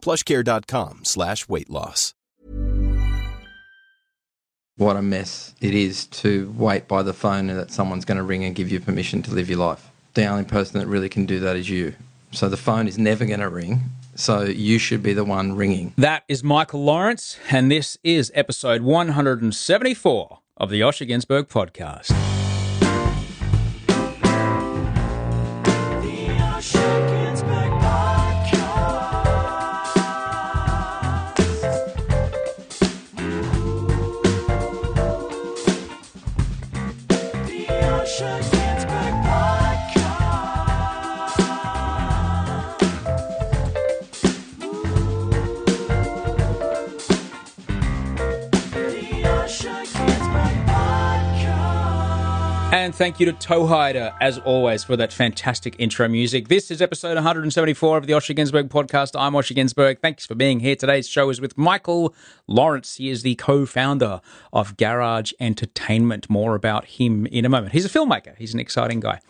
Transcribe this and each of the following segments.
plushcare.com slash weight loss. what a mess it is to wait by the phone that someone's going to ring and give you permission to live your life. The only person that really can do that is you. So the phone is never going to ring. So you should be the one ringing. That is Michael Lawrence, and this is episode 174 of the Osher Günsberg podcast. And thank you to Towhider, as always, for that fantastic intro music. This is episode 174 of the Osher Günsberg podcast. I'm Osher Günsberg. Thanks for being here. Today's show is with Michael Lawrence. He is the co founder of Garage Entertainment. More about him in a moment. He's a filmmaker, he's an exciting guy.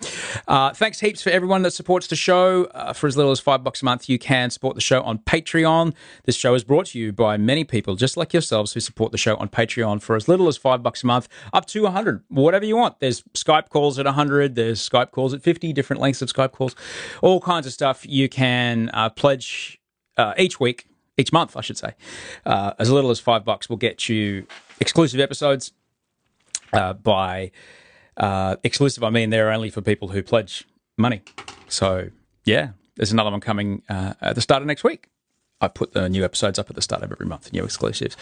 Uh, thanks heaps for everyone that supports the show. Uh, for as little as five bucks a month, you can support the show on Patreon. This show is brought to you by many people just like yourselves who support the show on Patreon for as little as five bucks a month, up to 100, whatever you want. There's Skype calls at 100, there's Skype calls at 50, different lengths of Skype calls, all kinds of stuff. You can uh, pledge uh, each week, each month, I should say. Uh, as little as five bucks will get you exclusive episodes uh, by uh, exclusive. I mean, they're only for people who pledge money. So, yeah, there's another one coming uh, at the start of next week. I put the new episodes up at the start of every month, new exclusives.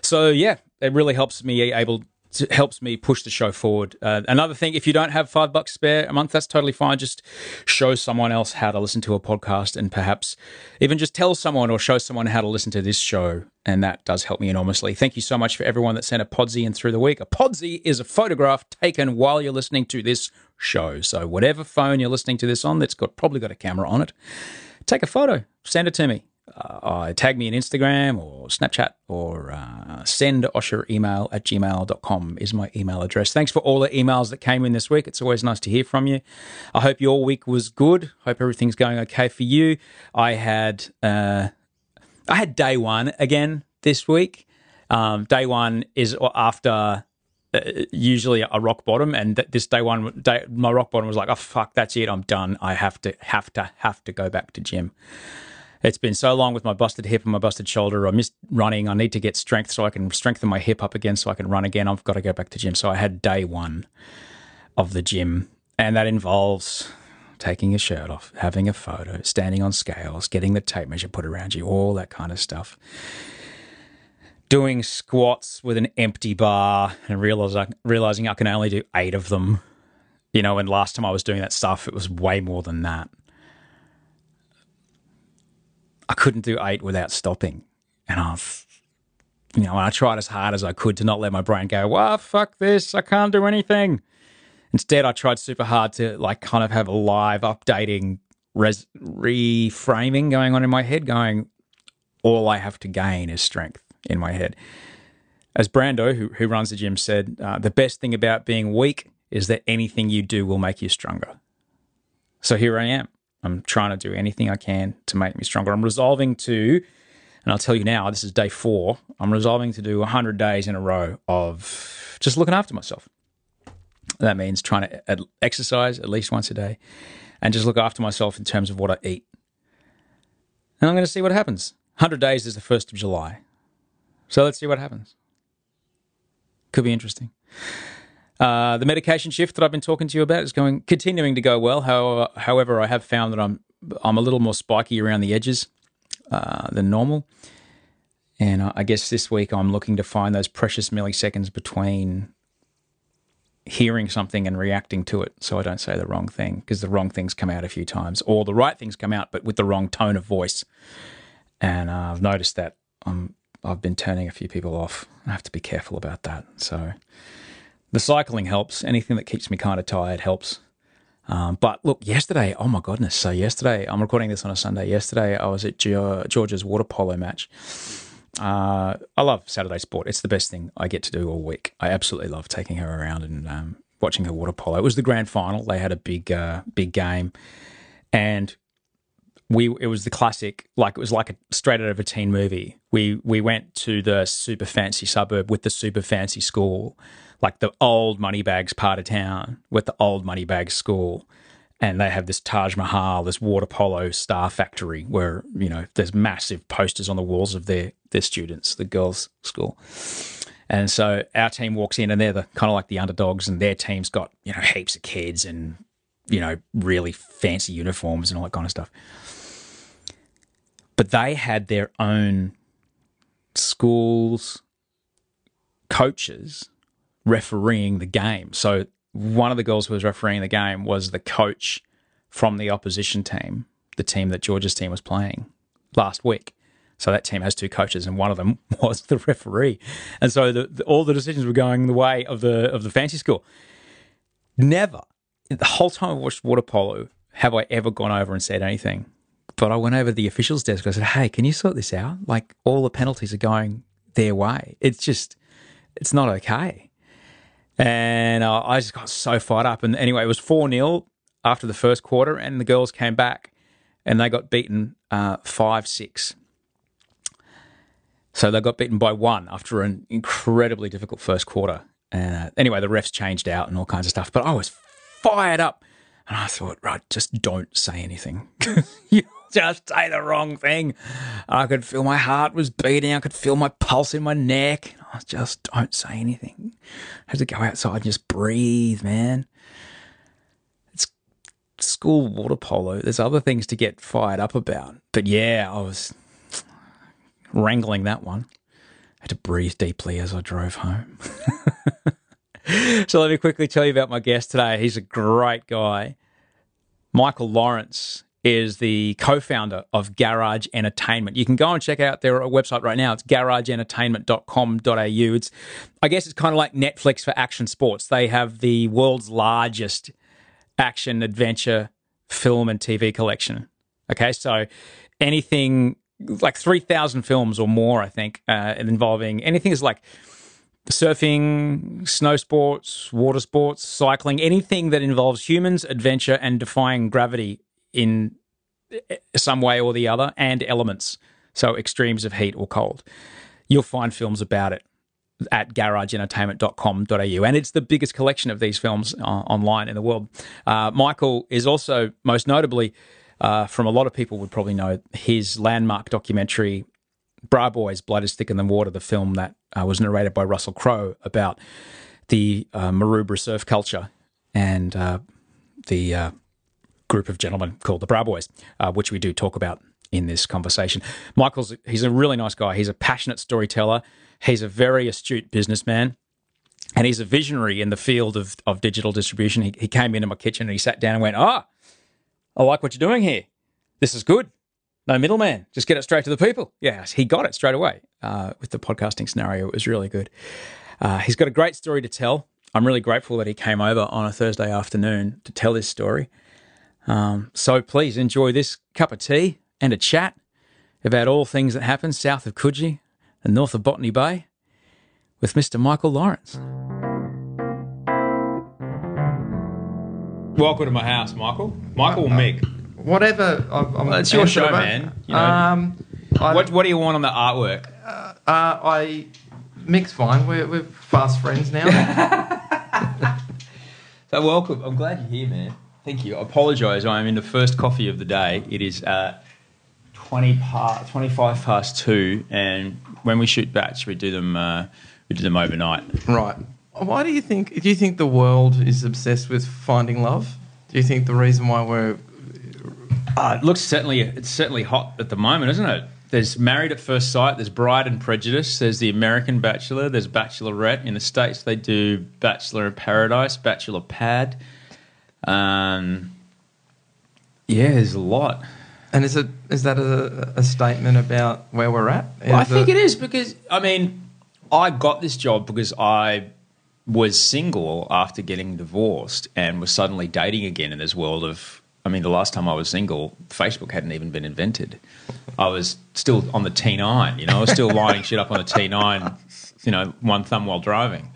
So yeah, it really helps me able to, helps me push the show forward. Uh, another thing, if you don't have five bucks spare a month, that's totally fine. Just show someone else how to listen to a podcast, and perhaps even just tell someone or show someone how to listen to this show, and that does help me enormously. Thank you so much for everyone that sent a podsy in through the week. A podsy is a photograph taken while you're listening to this show. So whatever phone you're listening to this on, that's got probably got a camera on it, take a photo, send it to me uh, tag me on Instagram or Snapchat or uh, send Osher email at gmail.com is my email address. Thanks for all the emails that came in this week. It's always nice to hear from you. I hope your week was good. Hope everything's going okay for you. I had uh, I had day one again this week. Um, day one is after uh, usually a rock bottom, and this day one, day, my rock bottom was like, oh fuck, that's it, I'm done. I have to, have to, have to go back to gym it's been so long with my busted hip and my busted shoulder. I missed running. I need to get strength so I can strengthen my hip up again so I can run again. I've got to go back to gym. So I had day one of the gym, and that involves taking your shirt off, having a photo, standing on scales, getting the tape measure put around you, all that kind of stuff. Doing squats with an empty bar and realizing, realizing I can only do eight of them. You know, and last time I was doing that stuff, it was way more than that. I couldn't do eight without stopping. And I've, you know, I tried as hard as I could to not let my brain go, well, fuck this, I can't do anything. Instead, I tried super hard to like kind of have a live updating res- reframing going on in my head, going, all I have to gain is strength. in my head. As Brando, who, who runs the gym, said, uh, the best thing about being weak is that anything you do will make you stronger. So here I am. I'm trying to do anything I can to make me stronger. I'm resolving to, and I'll tell you now, this is day four. I'm resolving to do 100 days in a row of just looking after myself. That means trying to exercise at least once a day and just look after myself in terms of what I eat. And I'm going to see what happens. 100 days is the 1st of July. So let's see what happens. Could be interesting. Uh, the medication shift that I've been talking to you about is going continuing to go well. However, however, I have found that I'm I'm a little more spiky around the edges uh, than normal, and I guess this week I'm looking to find those precious milliseconds between hearing something and reacting to it, so I don't say the wrong thing because the wrong things come out a few times, or the right things come out but with the wrong tone of voice. And uh, I've noticed that I'm I've been turning a few people off. I have to be careful about that. So the cycling helps. Anything that keeps me kind of tired helps. Um, but look, yesterday, oh my goodness. So, yesterday, I'm recording this on a Sunday. Yesterday, I was at Georgia's water polo match. Uh, I love Saturday sport. It's the best thing I get to do all week. I absolutely love taking her around and um, watching her water polo. It was the grand final. They had a big, uh, big game. And we it was the classic like it was like a straight out of a teen movie we we went to the super fancy suburb with the super fancy school like the old moneybags part of town with the old moneybags school. And they have this Taj Mahal, this water polo star factory where, you know, there's massive posters on the walls of their, their students, the girls' school. And so our team walks in and they're the kind of like the underdogs, and their team's got, you know, heaps of kids and, you know, really fancy uniforms and all that kind of stuff. But they had their own schools, coaches refereeing the game. So one of the girls who was refereeing the game was the coach from the opposition team, the team that Georgia's team was playing last week. So that team has two coaches, and one of them was the referee. And so the, the, all the decisions were going the way of the of the fancy school. Never, the whole time I watched water polo, have I ever gone over and said anything. But I went over to the officials' desk. I said, "Hey, can you sort this out? Like all the penalties are going their way. It's just, it's not okay." And uh, I just got so fired up. And anyway, it was 4 0 after the first quarter, and the girls came back and they got beaten uh, 5 6. So they got beaten by one after an incredibly difficult first quarter. And uh, anyway, the refs changed out and all kinds of stuff. But I was fired up. And I thought, right, just don't say anything. you just say the wrong thing. I could feel my heart was beating. I could feel my pulse in my neck. Just don't say anything. I had to go outside and just breathe, man. It's school water polo. There's other things to get fired up about. But yeah, I was wrangling that one. I had to breathe deeply as I drove home. so let me quickly tell you about my guest today. He's a great guy. Michael Lawrence is the co-founder of Garage Entertainment. You can go and check out their website right now. It's garageentertainment.com.au. It's I guess it's kind of like Netflix for action sports. They have the world's largest action adventure film and TV collection. Okay, so anything like 3,000 films or more, I think, uh, involving anything is like surfing, snow sports, water sports, cycling, anything that involves humans, adventure, and defying gravity in some way or the other, and elements, so extremes of heat or cold. You'll find films about it at garageentertainment.com.au. And it's the biggest collection of these films uh, online in the world. Uh, Michael is also, most notably, uh, from a lot of people would probably know his landmark documentary, Bra Boys Blood is Thicker Than Water, the film that uh, was narrated by Russell Crowe about the uh, Maroubra surf culture and uh, the group of gentlemen called the Bra Boys, uh, which we do talk about in this conversation. Michael's he's a really nice guy. He's a passionate storyteller. He's a very astute businessman. And he's a visionary in the field of, of digital distribution. He, he came into my kitchen and he sat down and went, Ah, I like what you're doing here. This is good. No middleman. Just get it straight to the people. Yes, he got it straight away uh, with the podcasting scenario. It was really good. Uh, he's got a great story to tell. I'm really grateful that he came over on a Thursday afternoon to tell his story. Um, so please enjoy this cup of tea and a chat about all things that happen south of Coogee and north of Botany Bay with Mr. Michael Lawrence. Welcome to my house, Michael. Michael or Mick? Whatever. I'm, I'm Well, it's your show, about- man. You know. um, What, what do you want on the artwork? uh, I Mick's fine. We're, we're fast friends now. So welcome. I'm glad you're here, man. Thank you. I apologise. I am in the first coffee of the day. It is uh, 20 past, 25 past two, and when we shoot batch, we do them. Uh, we do them overnight. right. Why do you think? Do you think the world is obsessed with finding love? Do you think the reason why we're Uh, it looks certainly it's certainly hot at the moment, isn't it? There's Married at First Sight. There's Bride and Prejudice. There's the American Bachelor. There's Bachelorette. In the states, they do Bachelor in Paradise, Bachelor Pad. Um, yeah, there's a lot. and is it is that a, a statement about where we're at? Well, I think it- it is because I mean, I got this job because I was single after getting divorced and was suddenly dating again in this world of. I mean, the last time I was single, Facebook hadn't even been invented. I was still on the T9, you know, I was still lining shit up on the T9, you know, one thumb while driving.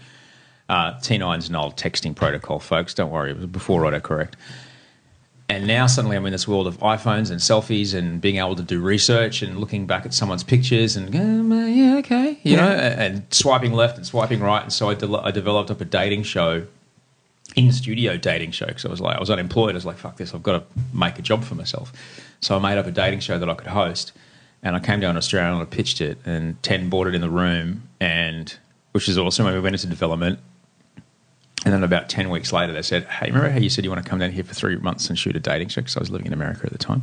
Uh, T9's an old texting protocol, folks. Don't worry, it was before autocorrect. And now suddenly I'm in this world of iPhones and selfies and being able to do research and looking back at someone's pictures and um, uh, yeah, okay, you Yeah. know, and, and swiping left and swiping right. And so I, de- I developed up a dating show, in studio dating show because I was like I was unemployed. I was like, fuck this, I've got to make a job for myself. So I made up a dating show that I could host, and I came down to Australia and I pitched it, and ten bought it in the room, and which is awesome. And we went into development. And then about 10 weeks later, they said, Hey, remember how you said you want to come down here for three months and shoot a dating show? Because I was living in America at the time.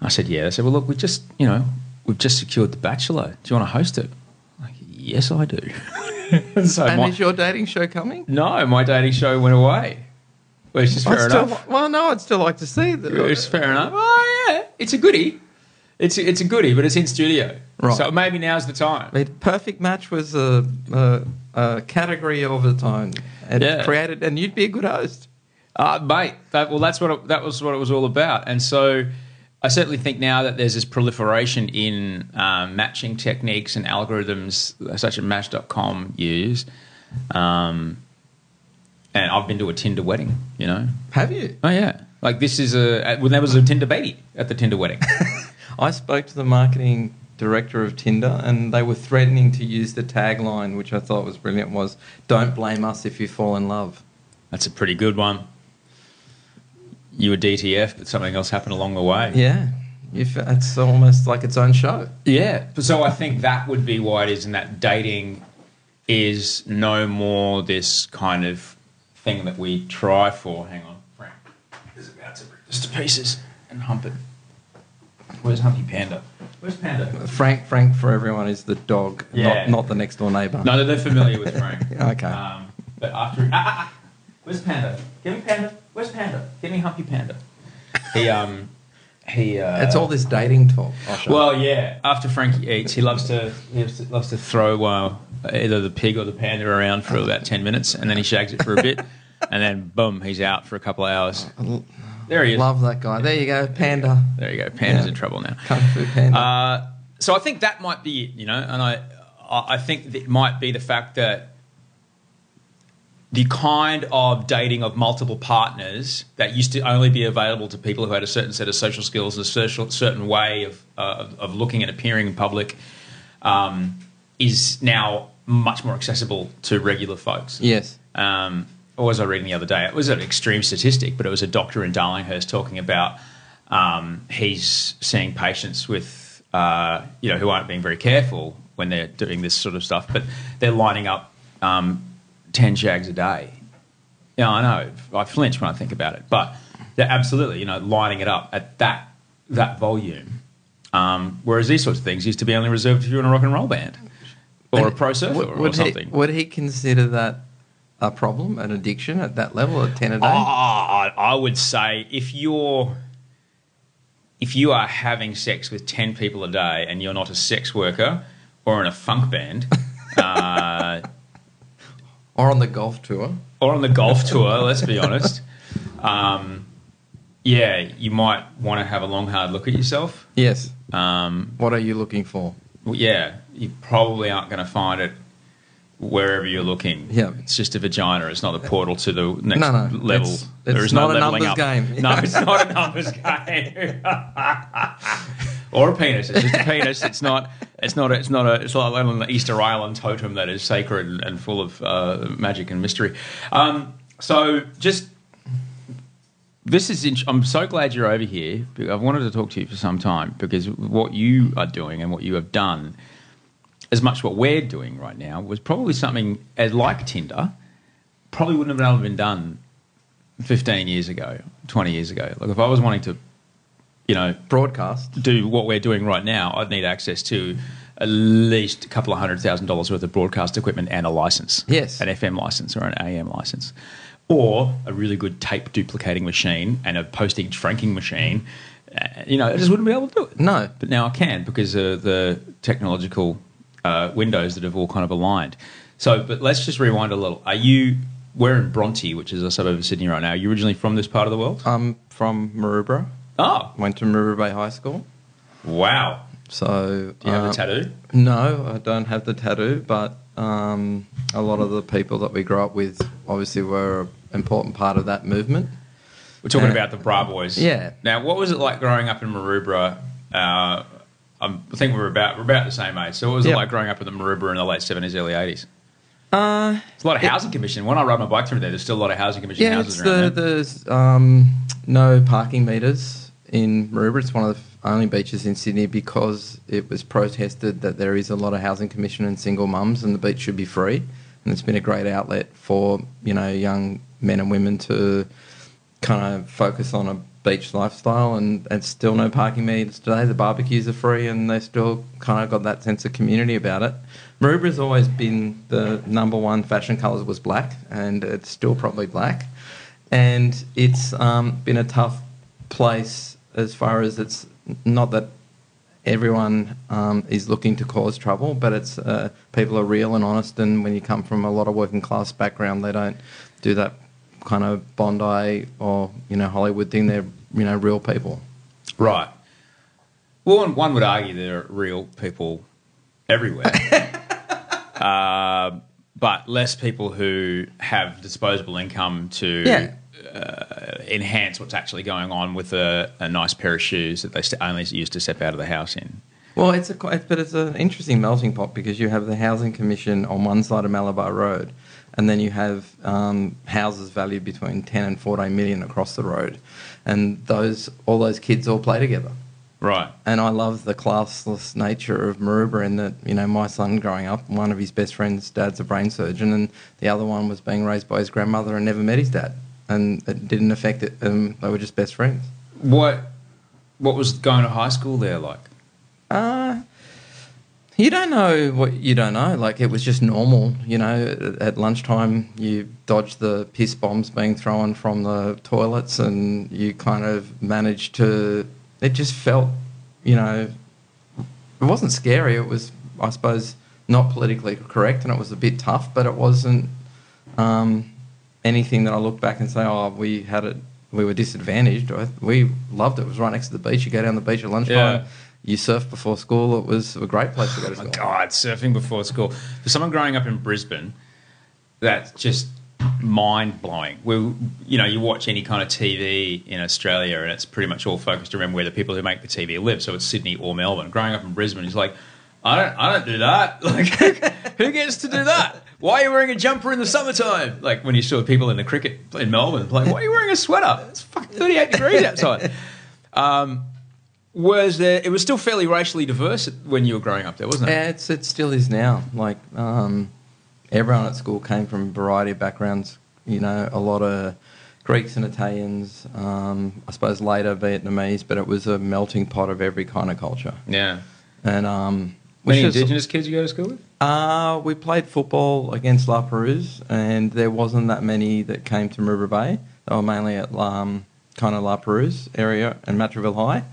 I said, Yeah. They said, Well, look, we just, you know, we've just secured The Bachelor. Do you want to host it? I'm like, yes, I do. so And my- is your dating show coming? no, my dating show went away. Which is fair still, enough. well, no, I'd still like to see that. It's fair enough. Oh, yeah. It's a goodie. It's a, it's a goodie, but it's in studio. Right. So maybe now's the time. Mean, Perfect Match was a, a, a category of its own. It Yeah. created, and you'd be a good host. Uh, mate, that, well, that's what it, that was what it was all about. And so, I certainly think now that there's this proliferation in um, matching techniques and algorithms such as Match.com use. Um, and I've been to a Tinder wedding, you know. Have you? Oh yeah, like this is a when there was a Tinder baby at the Tinder wedding. I spoke to the marketing director of Tinder, and they were threatening to use the tagline, which I thought was brilliant, was "Don't blame us if you fall in love." That's a pretty good one. You were DTF, but something else happened along the way. Yeah, if it's almost like its own show. Yeah. So I think that would be why it is, and that dating is no more this kind of thing that we try for. Hang on, Frank is about to rip this to pieces and hump it. Where's Humpy Panda? Where's Panda? Frank, Frank for everyone is the dog, Yeah. not not the next door neighbour. No, they're familiar with Frank. Okay. Um, but after, ah, ah, ah. where's Panda? Give me Panda. Where's Panda? Give me Humpy Panda. He um, he. Uh, it's all this dating talk. I'll Well, yeah. After Frankie eats, he loves to he loves to, loves to throw uh, either the pig or the panda around for about ten minutes, and then he shags it for a bit, and then boom, he's out for a couple of hours. There he is. Love that guy. There you go, Panda. There you go. Panda's Yeah. in trouble now. Kung Fu Panda. Uh, so I think that might be it, you know, and I I I think that it might be the fact that the kind of dating of multiple partners that used to only be available to people who had a certain set of social skills, and a social, certain way of, uh, of, of looking and appearing in public, um, is now much more accessible to regular folks. yes. Um, what was I reading the other day? It was an extreme statistic, but it was a doctor in Darlinghurst talking about um, he's seeing patients with, uh, you know, who aren't being very careful when they're doing this sort of stuff, but they're lining up um, 10 shags a day. Yeah, I know. I flinch when I think about it, but they're absolutely, you know, lining it up at that that volume. Um, whereas these sorts of things used to be only reserved if you're in a rock and roll band or a pro surfer Would, or would something. He, would he consider that a problem, an addiction at that level, at ten a day? I I would say if you're if you are having sex with ten people a day and you're not a sex worker or in a funk band uh, Or on the golf tour? or on the golf tour, let's be honest, um, yeah, you might want to have a long hard look at yourself. Yes. Um, What are you looking for? well, yeah, you probably aren't going to find it wherever you're looking. Yeah. It's just a vagina. It's not the portal to the next No, no, level. it's- There it's is no not a numbers up. game. No, it's not a numbers game. or a penis. It's just a penis. It's not. It's not. A, it's not a. It's like an Easter Island totem that is sacred and, and full of uh, magic and mystery. Um, so just this is. int- I'm so glad you're over here. I've wanted to talk to you for some time because what you are doing and what you have done, as much what we're doing right now, was probably something as like Tinder, probably wouldn't have been able to been done 15 years ago, 20 years ago. Like if I was wanting to, you know, Broadcast. do what we're doing right now, I'd need access to at least a couple of hundred thousand dollars worth of broadcast equipment and a license. Yes. An FM license or an AM license. Or a really good tape duplicating machine and a postage franking machine. Uh, you know, I just wouldn't be able to do it. No. But now I can because of the technological uh, windows that have all kind of aligned. So, but let's just rewind a little. Are you, we're in Bronte, which is a suburb of Sydney right now. Are you originally from this part of the world? I'm from Maroubra. Oh, Went to Maroubra Bay High School. wow. So Do you have um, a tattoo? No, I don't have the tattoo, but um, a lot of the people that we grew up with obviously were an important part of that movement. We're talking Uh, about the Bra Boys. yeah. Now, what was it like growing up in Maroubra? Uh, I'm- I think we're about we're about the same age. So, what was it like growing up in the Maroubra in the late seventies, early eighties? Uh, It's a lot of housing commission. When I ride my bike through there, there's still a lot of housing commission yeah, houses it's around the, there. there's um, no parking meters in Maroubra. It's one of the only beaches in Sydney because it was protested that there is a lot of housing commission and single mums, and the beach should be free. And it's been a great outlet for you know young men and women to kind of focus on a beach lifestyle. And it's still no parking meters today. The barbecues are free, and they still kind of got that sense of community about it. Maroubra's always been the number one fashion colours was black, and it's still probably black. And it's um, been a tough place as far as it's not that everyone um, is looking to cause trouble, but it's uh, people are real and honest. And when you come from a lot of working class background, they don't do that kind of Bondi or you know Hollywood thing. They're you know real people. Right. Well, one, one would argue there are real people everywhere, uh, but less people who have disposable income to Yeah. uh, enhance what's actually going on with a, a nice pair of shoes that they st- only use to step out of the house in. Well, it's a but it's an interesting melting pot because you have the housing commission on one side of Malabar Road, and then you have um, houses valued between ten and fourteen million across the road, and those all those kids all play together. Right. And I love the classless nature of Maroubra in that, you know, my son growing up, one of his best friends' dad's a brain surgeon, and the other one was being raised by his grandmother and never met his dad. And it didn't affect it. Um, they were just best friends. What What was going to high school there like? Uh, you don't know what you don't know. Like, it was just normal. You know, at- lunchtime, you dodged the piss bombs being thrown from the toilets, and you kind of managed to. It just felt, you know, it wasn't scary. It was, I suppose, not politically correct, and it was a bit tough, but it wasn't um, anything that I look back and say, oh, we had it, we were disadvantaged. We loved it. It was right next to the beach. You go down the beach at lunchtime. Yeah. You surf before school. It was a great place to go to Oh my. God, surfing before school. For someone growing up in Brisbane, that's just mind blowing. We, you know, you watch any kind of TV in Australia, and it's pretty much all focused around where the people who make the TV live. So it's Sydney or Melbourne. Growing up in Brisbane is like, I don't, I don't do that. Like, who gets to do that? Why are you wearing a jumper in the summertime? Like when you saw people in the cricket in Melbourne, like, why are you wearing a sweater? It's fucking thirty-eight degrees outside. Um, was there? It was still fairly racially diverse when you were growing up there, wasn't it? Yeah, it's, it still is now. Like, um, everyone at school came from a variety of backgrounds. You know, a lot of Greeks and Italians, um, I suppose later Vietnamese, but it was a melting pot of every kind of culture. Yeah. And um, Many is- Indigenous kids you go to school with? Uh, we played football against La Perouse, and there wasn't that many that came to River Bay. They were mainly at um, kind of La Perouse area and Matraville High.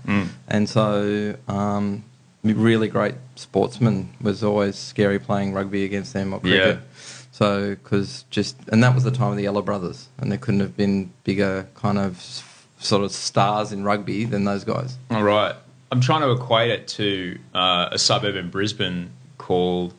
And so, um, really great sportsmen was always scary playing rugby against them or cricket. Yeah. So, because just, and that was the time of the Ella Brothers, and there couldn't have been bigger kind of sort of stars in rugby than those guys. All right. I'm trying to equate it to uh, a suburb in Brisbane called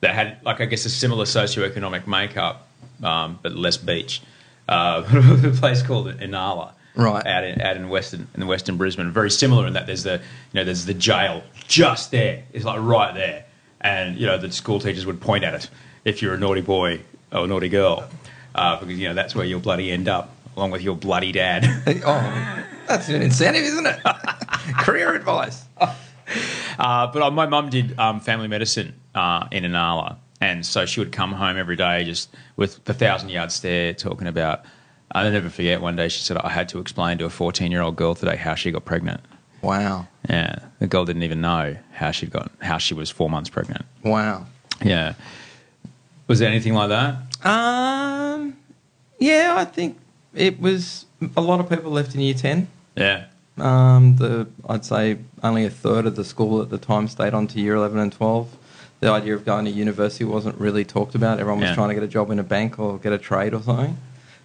that had like I guess a similar socioeconomic makeup, um, but less beach. Uh, a place called Inala, Right. out in out in western in the western Brisbane. Very similar in that there's the you know there's the jail just there. It's like right there, and you know the school teachers would point at it if you're a naughty boy or a naughty girl, uh, because you know that's where you'll bloody end up along with your bloody dad. Oh, that's an incentive, isn't it? Career advice. Uh, but uh, my mum did um, family medicine uh, in Inala, and so she would come home every day just with the thousand yard stare, talking about. I'll never forget. One day she said, "I had to explain to a fourteen year old girl today how she got pregnant." Wow. Yeah, the girl didn't even know how she got how she was four months pregnant. Wow. Yeah, was there anything like that? Um, yeah, I think it was a lot of people left in year 10. Yeah, Um, the I'd say only a third of the school at the time stayed on to year 11 and 12. The idea of going to university wasn't really talked about. Everyone was Yeah. trying to get a job in a bank or get a trade or something.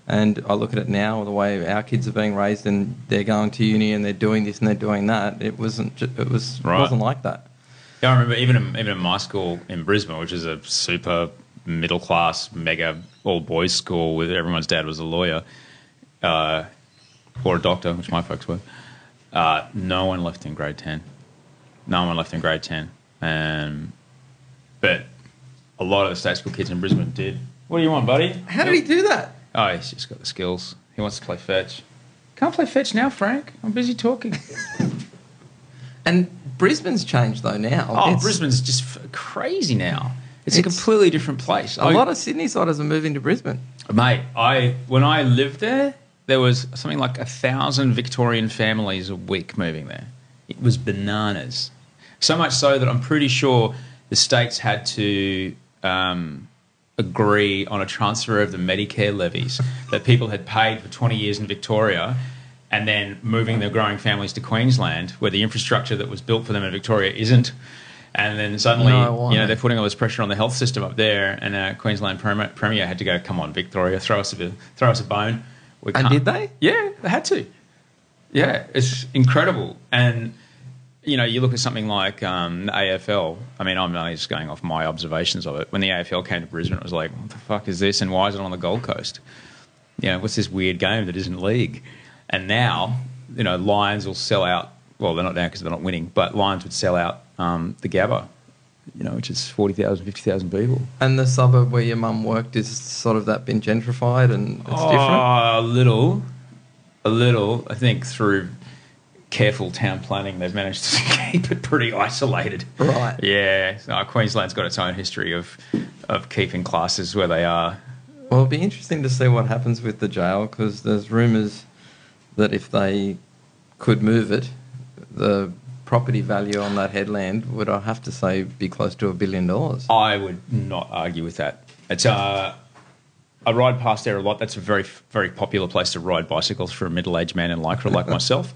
And I look at it now, the way our kids are being raised, and they're going to uni and they're doing this and they're doing that. It wasn't. It was Right. wasn't like that. Yeah, I remember even in, even in my school in Brisbane, which is a super middle class, mega all boys school, with everyone's dad was a lawyer uh, or a doctor, which my folks were. Uh, no one left in grade ten. No one left in grade ten, um, but a lot of the state school kids in Brisbane did. What do you want, buddy? How did he do that? Oh, he's just got the skills. He wants to play fetch. Can't play fetch now, Frank. I'm busy talking. And Brisbane's changed though now. Oh, It's- Brisbane's just f- crazy now. It's, a completely different place. A lot of Sydney siders are moving to Brisbane. mate. I when I lived there, there was something like a thousand Victorian families a week moving there. It was bananas. So much so that I'm pretty sure the states had to um, agree on a transfer of the Medicare levies that people had paid for 20 years in Victoria. And then moving their growing families to Queensland, where the infrastructure that was built for them in Victoria isn't, and then suddenly, No you know, they're putting all this pressure on the health system up there, and uh, Queensland Premier, Premier had to go, "Come on, Victoria, throw us a bit, throw us a bone." We And can't-" did they? Yeah, they had to. Yeah, it's incredible. And you know, you look at something like um, the AFL. I mean, I'm only just going off my observations of it. When the AFL came to Brisbane, it was like, "What the fuck is this? And why is it on the Gold Coast? You know, what's this weird game that isn't league?" And now, you know, Lions will sell out. Well, they're not now because they're not winning, but Lions would sell out um, the Gabba. You know, which is 40,000, 50,000 people. And the suburb where your mum worked is sort of that been gentrified and it's different. Oh, a little, a little. I think through careful town planning, they've managed to keep it pretty isolated. Right. Yeah. So Queensland's got its own history of of keeping classes where they are. Well, it'll be interesting to see what happens with the jail because there's rumours that if they could move it, the property value on that headland would, I have to say, be close to a billion dollars. I would not argue with that. It's uh, I ride past there a lot. That's a very very popular place to ride bicycles for a middle aged man in lycra like myself.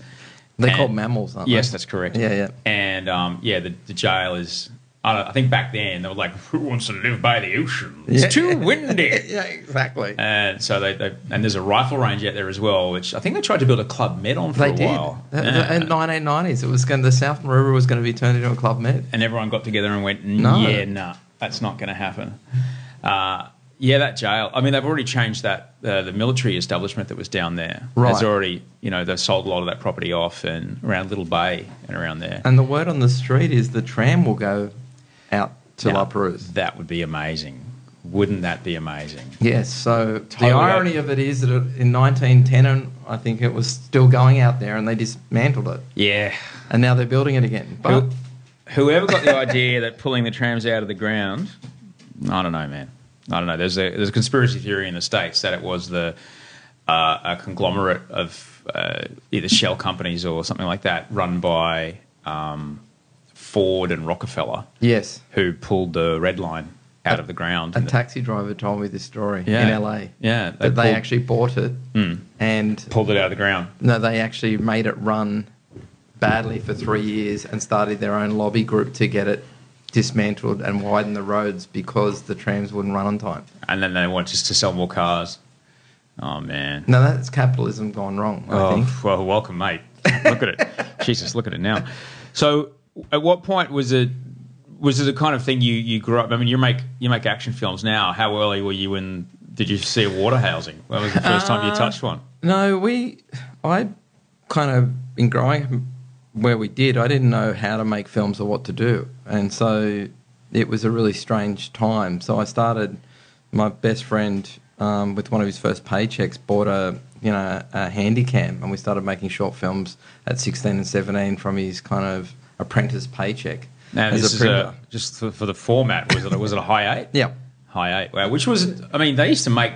They're And- called MAMILs, aren't Yes, they? that's correct. Yeah, yeah. And um, yeah, the, the jail is. I, I think back then they were like, "Who wants to live by the ocean? It's Yeah. too windy." yeah, exactly. And so they, they and there's a rifle range out there as well, which I think they tried to build a club med on for They a did. while. Yeah. In 1990s, it was going. The South River was going to be turned into a club med. and everyone got together and went, No. "Yeah, nah, that's not going to happen." Uh, yeah, that jail. I mean, they've already changed that. Uh, the military establishment that was down there Right. has already, you know, they've sold a lot of that property off and around Little Bay and around there. And the word on the street is the tram will go out to Now, La Perouse. That would be amazing. Wouldn't that be amazing? Yes. So Totally. the irony of it is that in 1910, and I think it was still going out there, and they dismantled it, Yeah. and now they're building it again. But Who, whoever got the idea that pulling the trams out of the ground, I don't know, man. I don't know. There's a there's a conspiracy theory in the states that it was the uh, a conglomerate of uh, either shell companies or something like that, run by um, Ford and Rockefeller, yes, who pulled the red line out of the ground. a And taxi driver told me this story Yeah. in LA. Yeah, they that they actually bought it, and pulled it out of the ground. no, they actually made it run badly for three years and started their own lobby group to get it dismantled and widen the roads because the trams wouldn't run on time. And then they want just to sell more cars. Oh man. No, that's capitalism gone wrong. I oh, think. well, welcome, mate. Look at it. Jesus, look at it now. So, at what point was it? was it the kind of thing you, you grew up? I mean, you make you make action films now. How early were you in? Did you see a water housing? When was the first time you uh, touched one? No, we. I kind of in growing where we did. I didn't know how to make films or what to do, and so it was a really strange time. So I started. My best friend, um, with one of his first paychecks, bought a you know a handy cam, and we started making short films at sixteen and seventeen from his kind of apprentice paycheck Now, as this a is a, just for, for the format. Was it was it a Hi8? yeah. Hi8. Wow. Which was, I mean, they used to make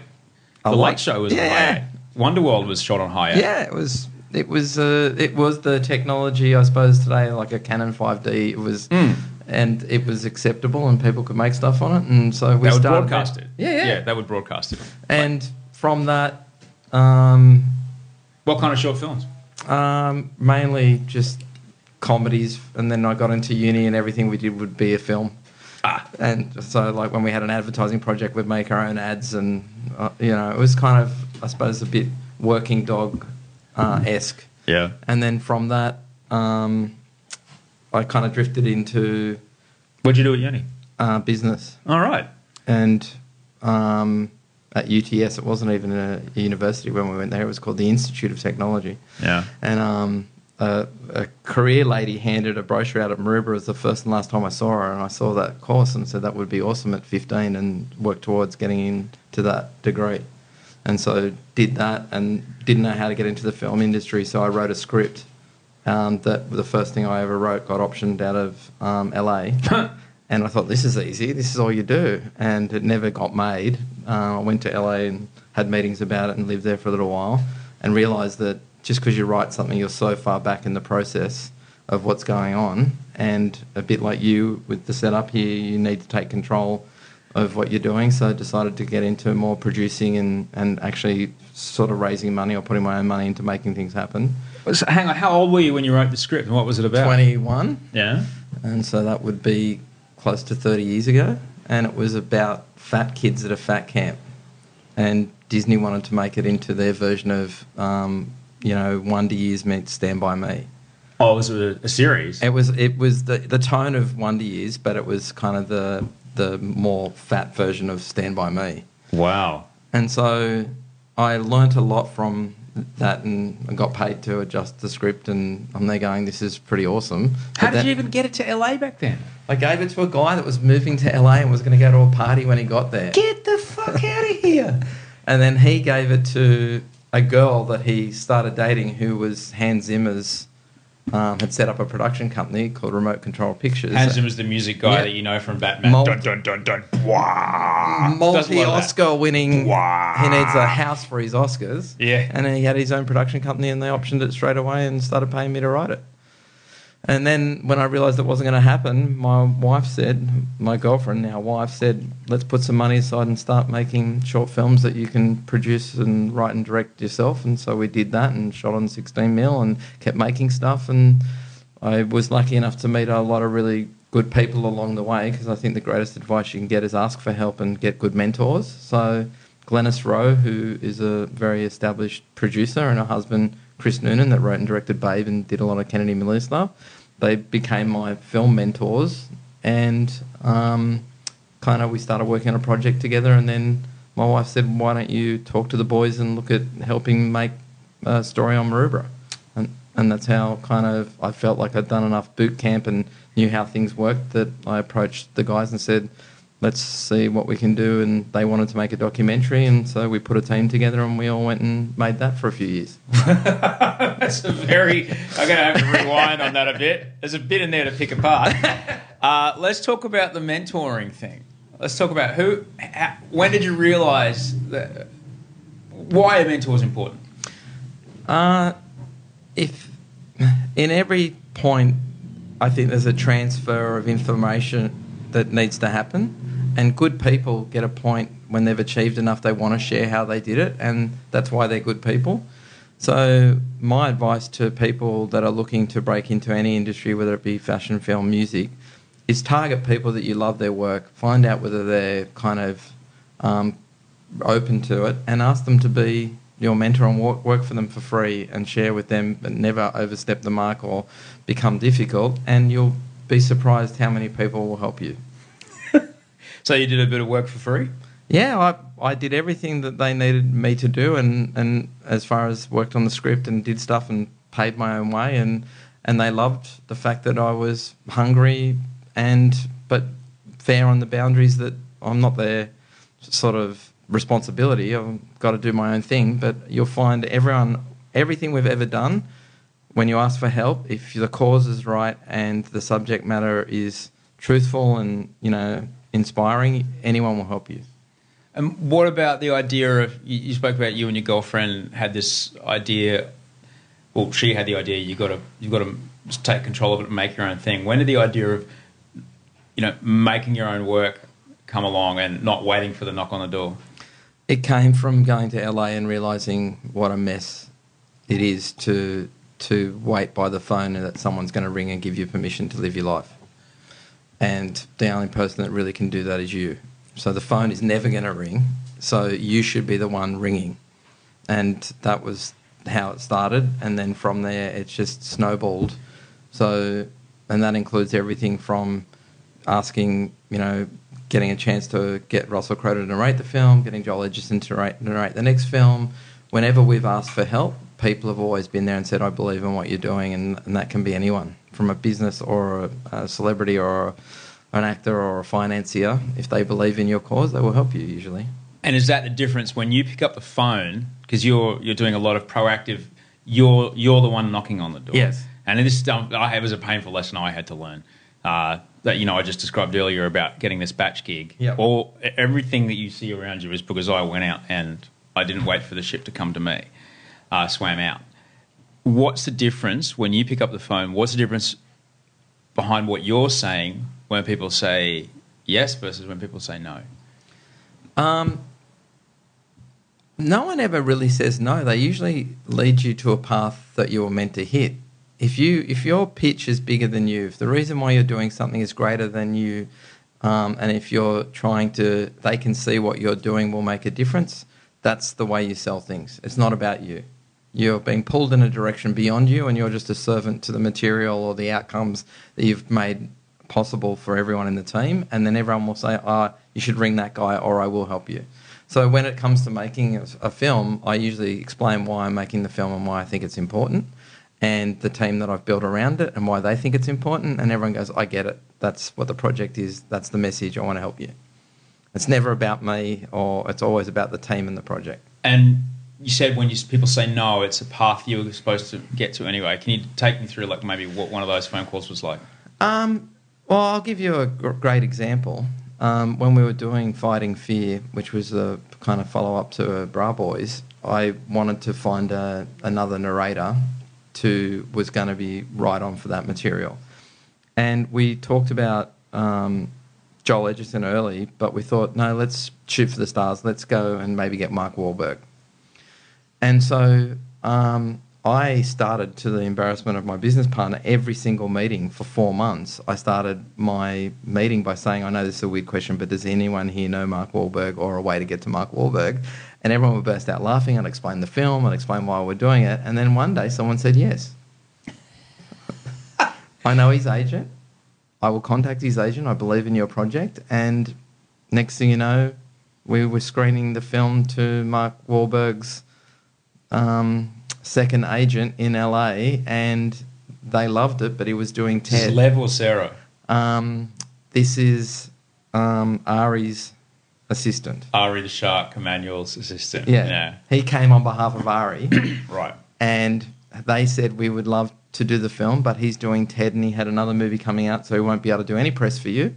the A Late. Show was a Yeah. Hi8. Wonderworld was shot on Hi8. Yeah, it was. It was. Uh, it was the technology, I suppose, today, like a Canon 5D. It was, Hmm. and it was acceptable, and people could make stuff on it, and so we They would started. broadcast it. Yeah, yeah. Yeah, they would broadcast it. And from that, um, What kind of short films? um, mainly just comedies, and then I got into uni, and everything we did would be a film. Ah. And so, like when we had an advertising project, we'd make our own ads, and uh, you know, it was kind of, I suppose, a bit working dog uh, esque. Yeah. And then from that, um, I kind of drifted into What'd you do at uni? uh, business. All right. And um, at UTS, it wasn't even a, university when we went there. It was called the Institute of Technology. Yeah. And um, a, a career lady handed a brochure out at Maroubra as the first and last time I saw her. And I saw that course and said that would be awesome at 15 and work towards getting into that degree. And so did that and didn't know how to get into the film industry. So I wrote a script um, that the first thing I ever wrote got optioned out of um, LA. and I thought, this is easy. This is all you do. And it never got made. Uh, I went to LA and had meetings about it and lived there for a little while and realised that just because you write something, you're so far back in the process of what's going on. And a bit like you with the setup here, you need to take control of what you're doing. So I decided to get into more producing and, and actually sort of raising money or putting my own money into making things happen. So, hang on. How old were you when you wrote the script, and what was it about? 21. Yeah. And so that would be close to 30 years ago. And it was about fat kids at a fat camp. And Disney wanted to make it into their version of, um, you know, Wonder Years meets Stand By Me. Oh, was it a, a series? It was it was the, the tone of Wonder Years, but it was kind of the the more fat version of Stand By Me. Wow. And so I learnt a lot from that and I got paid to adjust the script and I'm there going, this is pretty awesome. How But did you even get it to LA back then? I gave it to a guy that was moving to LA and was going to go to a party when he got there. Get the fuck out of here! And then he gave it to a girl that he started dating who was Hans Zimmer's, um, had set up a production company called Remote Control Pictures. Hans Zimmer's the music guy Yeah. that you know from Batman. Mul- dun dun dun dun. Wow. Does a lot multi. Oscar winning. Wow. He needs a house for his Oscars. Yeah. And then he had his own production company and they optioned it straight away and started paying me to write it. And then when I realised it wasn't going to happen, my wife said, my girlfriend, now wife, said, let's put some money aside and start making short films that you can produce and write and direct yourself. And so we did that and shot on 16 mil and kept making stuff. And I was lucky enough to meet a lot of really good people along the way because I think the greatest advice you can get is ask for help and get good mentors. So Glenys Rowe, who is a very established producer, and her husband Chris Noonan, that wrote and directed Babe and did a lot of Kennedy Miller stuff, they became my film mentors, and um, kind of we started working on a project together. And then my wife said, "Why don't you talk to the boys and look at helping make a story on Maroubra?" And and that's how kind of I felt like I'd done enough boot camp and knew how things worked that I approached the guys and said, let's see what we can do. And they wanted to make a documentary, and so we put a team together and we all went and made that for a few years. That's a very. I'm going to have to rewind on that a bit. There's a bit in there to pick apart. Uh, let's talk about the mentoring thing. Let's talk about who. How, when did you realise that? Why a mentor is important? Uh, if in every point, I think there's a transfer of information that needs to happen, and good people get a point when they've achieved enough. They want to share how they did it, and that's why they're good people. So my advice to people that are looking to break into any industry, whether it be fashion, film, music, is target people that you love their work. Find out whether they're kind of um, open to it and ask them to be your mentor and work, work for them for free and share with them but never overstep the mark or become difficult and you'll be surprised how many people will help you. So you did a bit of work for free? Yeah, I I did everything that they needed me to do, and and as far as worked on the script and did stuff and paid my own way, and and they loved the fact that I was hungry and but fair on the boundaries that I'm not their sort of responsibility. I've got to do my own thing, but you'll find everyone everything we've ever done. When you ask for help, if the cause is right and the subject matter is truthful and you know inspiring, anyone will help you. And what about the idea of you, you spoke about you and your girlfriend had this idea? Well, she had the idea. You got to you got to take control of it and make your own thing. When did the idea of you know making your own work come along and not waiting for the knock on the door? It came from going to LA and realizing what a mess it is to to wait by the phone and that someone's going to ring and give you permission to live your life. And the only person that really can do that is you. So the phone is never going to ring. So you should be the one ringing. And that was how it started. And then from there, it's just snowballed. So, and that includes everything from asking, you know, getting a chance to get Russell Crowe to narrate the film, getting Joel Edgerton to narrate, narrate the next film. Whenever we've asked for help, people have always been there and said, I believe in what you're doing. And, and that can be anyone from a business or a, a celebrity or a, an actor or a financier. If they believe in your cause, they will help you usually. And is that the difference when you pick up the phone because you're you're doing a lot of proactive? You're you're the one knocking on the door. Yes. And this um, I it was a painful lesson I had to learn. Uh, that you know I just described earlier about getting this batch gig. Yep. All everything that you see around you is because I went out and I didn't wait for the ship to come to me. Uh, swam out. What's the difference when you pick up the phone? What's the difference behind what you're saying when people say yes versus when people say no? Um, no one ever really says no. They usually lead you to a path that you were meant to hit. If you if your pitch is bigger than you, if the reason why you're doing something is greater than you, um, and if you're trying to, they can see what you're doing will make a difference. That's the way you sell things. It's not about you. You're being pulled in a direction beyond you, and you're just a servant to the material or the outcomes that you've made possible for everyone in the team. And then everyone will say, "Ah, you should ring that guy, or I will help you." So when it comes to making a, a film, I usually explain why I'm making the film and why I think it's important, and the team that I've built around it and why they think it's important. And everyone goes, "I get it. That's what the project is. That's the message. I want to help you." It's never about me, or it's always about the team and the project. And you said when you, people say no, it's a path you were supposed to get to anyway. Can you take me through like maybe what one of those phone calls was like? Um, well, I'll give you a great example. Um, when we were doing Fighting Fear, which was a kind of follow up to Bra Boys, I wanted to find a, another narrator to was going to be right on for that material, and we talked about um, Joel Edgerton early, but we thought no, let's shoot for the stars. Let's go and maybe get Mark Wahlberg. And so um, I started, to the embarrassment of my business partner, every single meeting for four months. I started my meeting by saying, I know this is a weird question, but does anyone here know Mark Wahlberg or a way to get to Mark Wahlberg? And everyone would burst out laughing. I'd explain the film, I'd explain why we're doing it. And then one day someone said yes. I know his agent. I will contact his agent. I believe in your project. And next thing you know, we were screening the film to Mark Wahlberg's um, second agent in LA, and they loved it. But he was doing This is Ted. Lev or Sarah? Um, this is um, Ari's assistant. Ari the Shark, Emanuel's assistant. Yeah. he came on behalf of Ari, Right. and they said we would love to do the film, but he's doing Ted, and he had another movie coming out, so he won't be able to do any press for you,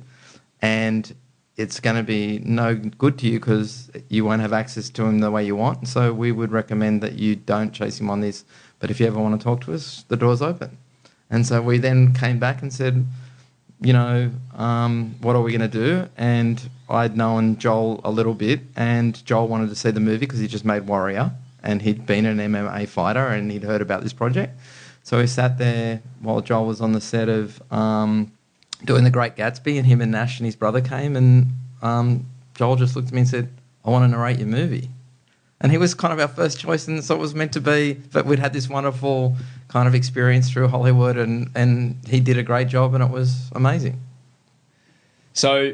and it's going to be no good to you because you won't have access to him the way you want. So we would recommend that you don't chase him on this. But if you ever want to talk to us, the door's open. And so we then came back and said, you know, um, what are we going to do? And I'd known Joel a little bit, and Joel wanted to see the movie because he just made Warrior, and he'd been an MMA fighter, and he'd heard about this project. So we sat there while Joel was on the set of um, doing The Great Gatsby, and him and Nash and his brother came, and um, Joel just looked at me and said, "I want to narrate your movie." And he was kind of our first choice, and so it was meant to be. But we'd had this wonderful kind of experience through Hollywood, and, and he did a great job, and it was amazing. So,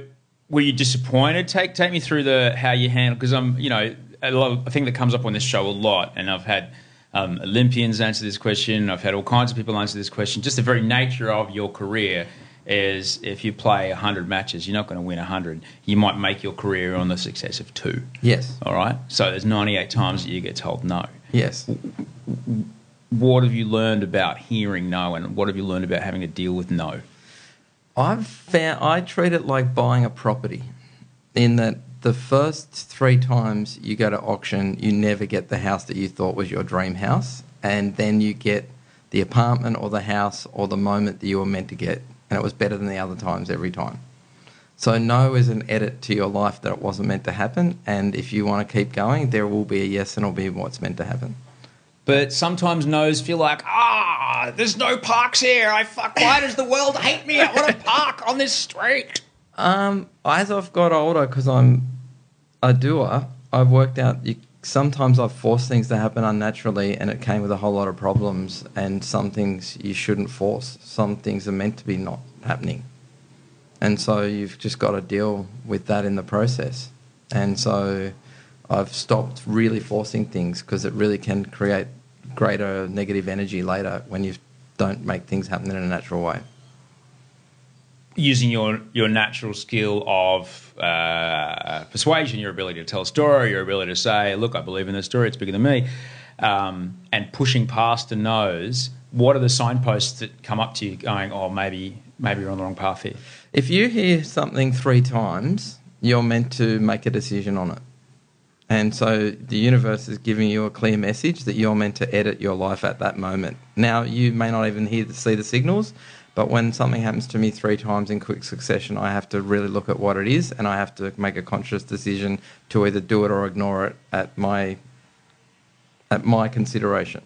were you disappointed? Take take me through the how you handle because I'm you know a lot that comes up on this show a lot, and I've had um, Olympians answer this question. I've had all kinds of people answer this question. Just the very nature of your career is if you play 100 matches, you're not going to win 100. You might make your career on the success of two. Yes. All right. So there's 98 times that you get told no. Yes. What have you learned about hearing no, and what have you learned about having to deal with no? I've found I treat it like buying a property, in that the first three times you go to auction, you never get the house that you thought was your dream house, and then you get the apartment or the house or the moment that you were meant to get, and it was better than the other times every time. So no is an edit to your life that it wasn't meant to happen, and if you want to keep going, there will be a yes, and it'll be what's meant to happen. But sometimes no's feel like, ah, there's no parks here. I fuck. Why does the world hate me? I want to park on this street. Um, as I've got older, because I'm a doer, I've worked out you, sometimes I've forced things to happen unnaturally, and it came with a whole lot of problems. And some things you shouldn't force. Some things are meant to be not happening, and so you've just got to deal with that in the process. And so I've stopped really forcing things because it really can create greater negative energy later when you don't make things happen in a natural way. Using your your natural skill of uh, persuasion, your ability to tell a story, your ability to say, "Look, I believe in this story; it's bigger than me," um, and pushing past the nose. What are the signposts that come up to you, going, "Oh, maybe maybe you're on the wrong path here"? If you hear something three times, you're meant to make a decision on it. And so the universe is giving you a clear message that you're meant to edit your life at that moment. Now, you may not even hear see the signals, but when something happens to me three times in quick succession, I have to really look at what it is and I have to make a conscious decision to either do it or ignore it at my at my consideration.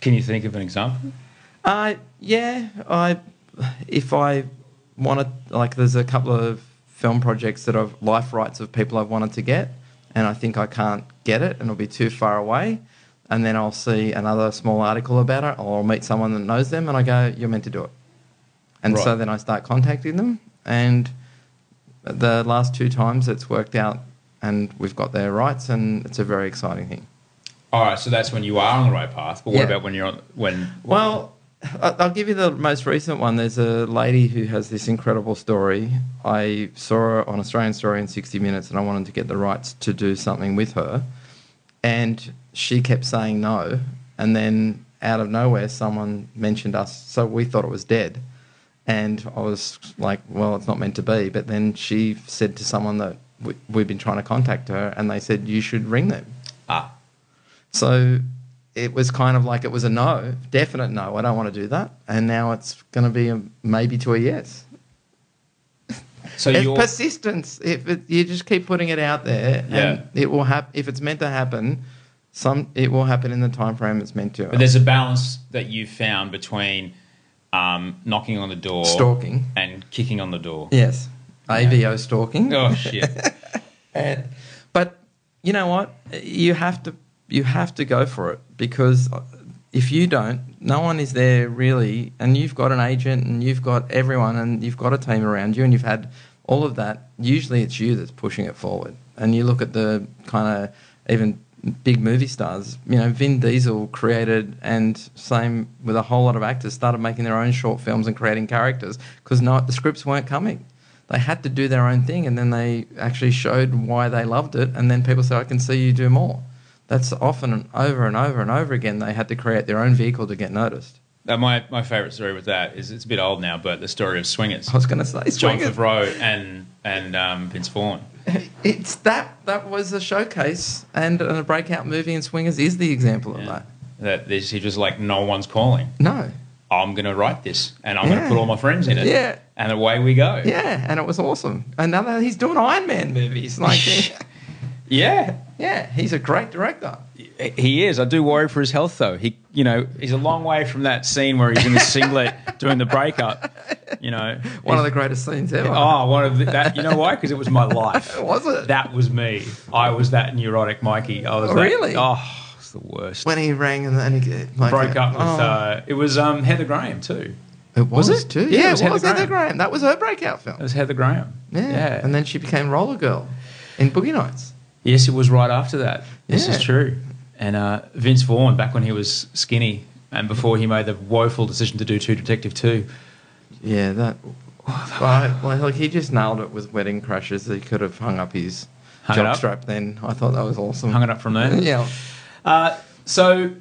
Can you think of an example? Uh, yeah, I if I want to like, there's a couple of film projects that I've life rights of people I've wanted to get, and I think I can't get it, and it'll be too far away. And then I'll see another small article about it, or I'll meet someone that knows them, and I go, "You're meant to do it." And so then I start contacting them, and the last two times it's worked out, and we've got their rights, and it's a very exciting thing. All right, so that's when you are on the right path. But what Yeah. about when you're on, when? Well, I'll give you the most recent one. There's a lady who has this incredible story. I saw her on Australian Story in 60 Minutes, and I wanted to get the rights to do something with her. And she kept saying no. And then out of nowhere, someone mentioned us. So we thought it was dead. And I was like, well, it's not meant to be. But then she said to someone that we, we've been trying to contact her, and they said, you should ring them. Ah, So it was kind of like it was a no, definite no. I don't want to do that. And now it's going to be a maybe to a yes. so it's persistence. If it, you just keep putting it out there, Yeah. and it will happen. If it's meant to happen, some it will happen in the time frame it's meant to. But there's a balance that you've found between um, knocking on the door, Stalking. and kicking on the door. yes, AVO stalking. Oh shit! And, but you know what? You have to you have to go for it because if you don't, no one is there really, and you've got an agent and you've got everyone and you've got a team around you and you've had all of that. Usually, it's you that's pushing it forward. And you look at the kind of even big movie stars. You know, Vin Diesel created, and same with a whole lot of actors, started making their own short films and creating characters because no, the scripts weren't coming they had to do their own thing and then they actually showed why they loved it and then people said i can see you do more that's often over and over and over again they had to create their own vehicle to get noticed Uh, my my favorite story with that is it's a bit old now, but the story of Swingers, i was going to say John Swingers. Favreau and and um, Vince Vaughn. It's that that was a showcase and a breakout movie in swingers is the example of Yeah. that That he was like, no one's calling. no I'm going to write this, and I'm going to put all my friends in it. Yeah. and away we go. yeah and it was awesome and now that he's doing iron man movies like yeah. Yeah he's a great director He is. I do worry for his health, though. He, you know, he's a long way from that scene where he's in the singlet doing the breakup. You know, One of the greatest scenes ever. Oh, one of the, that. You know why? Because it was my life. Was it? That was me. I was that neurotic Mikey. I was Oh, that- really? Oh, it's the worst. When he rang and then he like, Broke up with. oh. Uh, it was um, Heather Graham too. It was, Was it? too. Yeah, Yeah, it was it was Heather Heather Graham. Graham. That was her breakout film. It was Heather Graham. Yeah. yeah. And then she became Roller Girl in Boogie Nights. Yes, it was right after that. This is true. And uh, Vince Vaughn, back when he was skinny, and before he made the woeful decision to do True Detective Two. Yeah, that. Well, well, like he just nailed it with Wedding Crashers. He could have hung up his Hung it up? jockstrap then. I thought that was awesome. Hung it up from there. yeah. Uh, so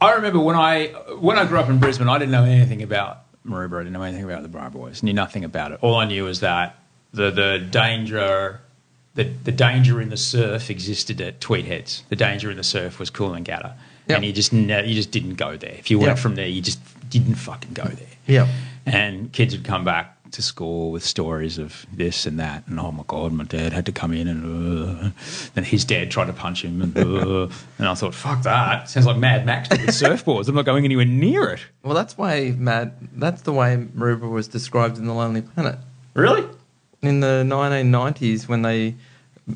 I remember when I when I grew up in Brisbane, I didn't know anything about Maroubra. I didn't know anything about the Bra Boys. Knew nothing about it. All I knew was that the the danger. The, the danger in the surf existed at Tweed Heads. The danger in the surf was Coolangatta, Yep. and you just ne- you just didn't go there. If you went Yep. from there, you just didn't fucking go there. Yeah. And kids would come back to school with stories of this and that, and oh my god, my dad had to come in, and uh, then his dad tried to punch him, and uh, and I thought, fuck that, sounds like Mad Max with surfboards. I'm not going anywhere near it. Well, that's why Mad. That's the way Maroubra was described in The Lonely Planet Really? In the 1990s when they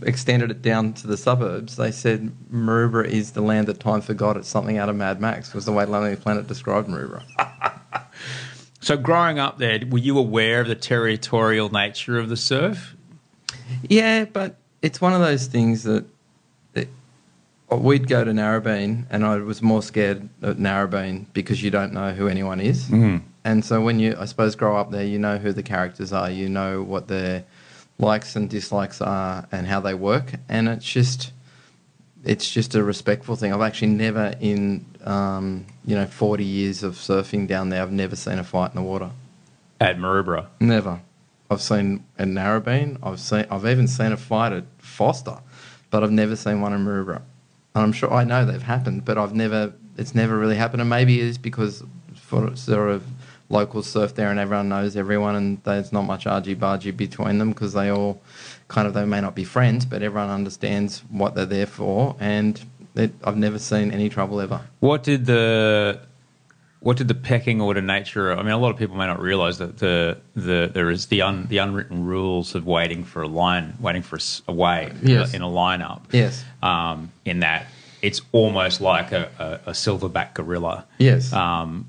extended it down to the suburbs. They said Maroubra is the land that time forgot. It's something out of Mad Max. Was the way Lonely Planet described Maroubra. So growing up there, were you aware of the territorial nature of the surf? Yeah, but it's one of those things that, we'd go to Narrabeen, and I was more scared at Narrabeen because you don't know who anyone is. Mm. And so when you, I suppose, grow up there, you know who the characters are, you know what their likes and dislikes are, and how they work, and it's just, it's just a respectful thing. I've actually never in, um, you know, forty years of surfing down there, I've never seen a fight in the water. At Maroubra. Never. I've seen a Narrabeen. I've seen. I've even seen a fight at Foster, but I've never seen one in Maroubra. And I'm sure I know they've happened, but I've never. It's never really happened, and maybe it is because for sort of locals surf there and everyone knows everyone, and there's not much argy bargy between them because they all kind of they may not be friends, but everyone understands what they're there for, and it, I've never seen any trouble ever. What did the what did the pecking order nature? I mean, a lot of people may not realise that the the there is the un, the unwritten rules of waiting for a line, waiting for a, a wave Yes. in a lineup. Yes. Um, in that it's almost like a, a, a silverback gorilla. Yes. Um,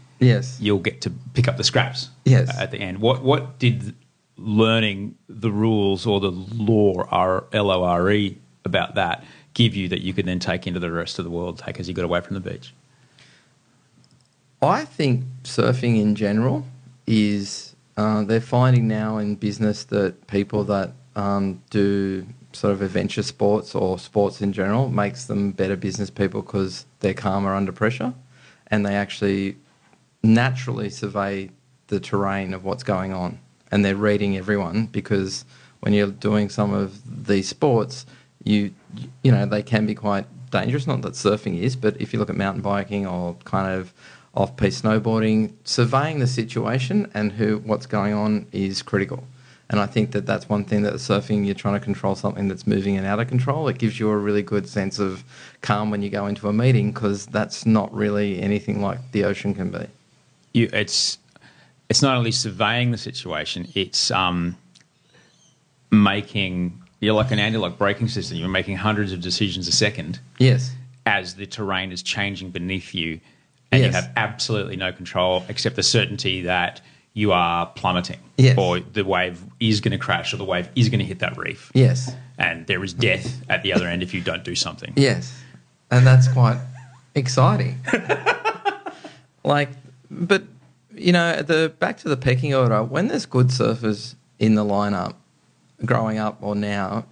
yes. you'll get to pick up the scraps. Yes. At the end, what what did learning the rules or the law R L O R E about that give you that you could then take into the rest of the world, take as you got away from the beach? I think surfing in general is uh, they're finding now in business that people that um, do sort of adventure sports or sports in general makes them better business people because they're calmer under pressure and they actually naturally survey the terrain of what's going on and they're reading everyone because when you're doing some of these sports you you know they can be quite dangerous not that surfing is but if you look at mountain biking or kind of off-piste snowboarding surveying the situation and who what's going on is critical and I think that that's one thing that surfing, you're trying to control something that's moving and out of control. It gives you a really good sense of calm when you go into a meeting because that's not really anything like the ocean can be. You, it's it's not only surveying the situation; it's um, making you're like an anti-lock braking system. You're making hundreds of decisions a second Yes. as the terrain is changing beneath you, and you have absolutely no control except the certainty that you are plummeting, Yes. or the wave is going to crash, or the wave is going to hit that reef, Yes. and there is death at the other end if you don't do something. Yes. And that's quite exciting. like, but, you know, the back to the pecking order, when there's good surfers in the lineup, growing up or now,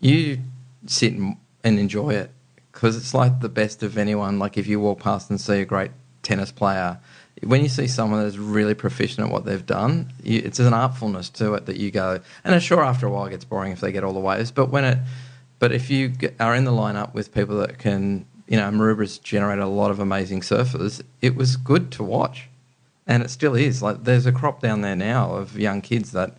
you sit and, enjoy it because it's like the best of anyone. Like, if you walk past and see a great tennis player, when you see someone that's really proficient at what they've done, you, it's an artfulness to it that you go. And sure after a while it gets boring if they get all the waves. But when it, but if you are in the lineup with people that can, you know, Maroubra's generated a lot of amazing surfers. It was good to watch, and it still is. Like there's a crop down there now of young kids that,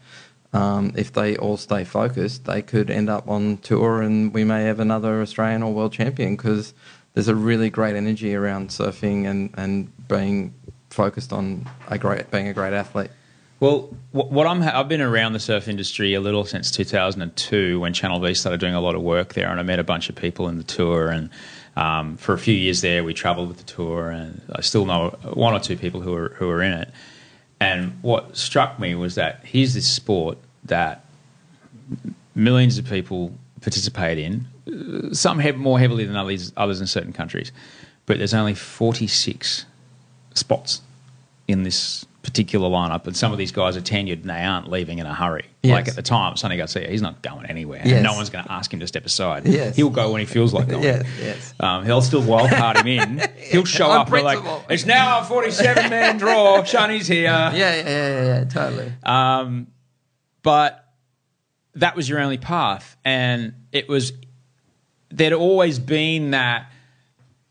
um, if they all stay focused, they could end up on tour, and we may have another Australian or world champion because there's a really great energy around surfing and and being focused on a great being a great athlete. Well, what I'm I've been around the surf industry a little since 2002 when Channel V started doing a lot of work there, and I met a bunch of people in the tour. And um, for a few years there, we travelled with the tour, and I still know one or two people who are who are in it. And what struck me was that here's this sport that millions of people participate in, some have more heavily than others, others in certain countries, but there's only 46 spots in this particular lineup, and some of these guys are tenured and they aren't leaving in a hurry. Yes. Like at the time, Sunny Garcia, he's not going anywhere. Yes. And no one's going to ask him to step aside. Yes. He'll go when he feels like going. Yes, yes. Um, he'll still wild card him in. He'll show up and like, it's now a 47 man draw. Sunny's here. Yeah, yeah, yeah, yeah, yeah totally. Um, but that was your only path, and it was there'd always been that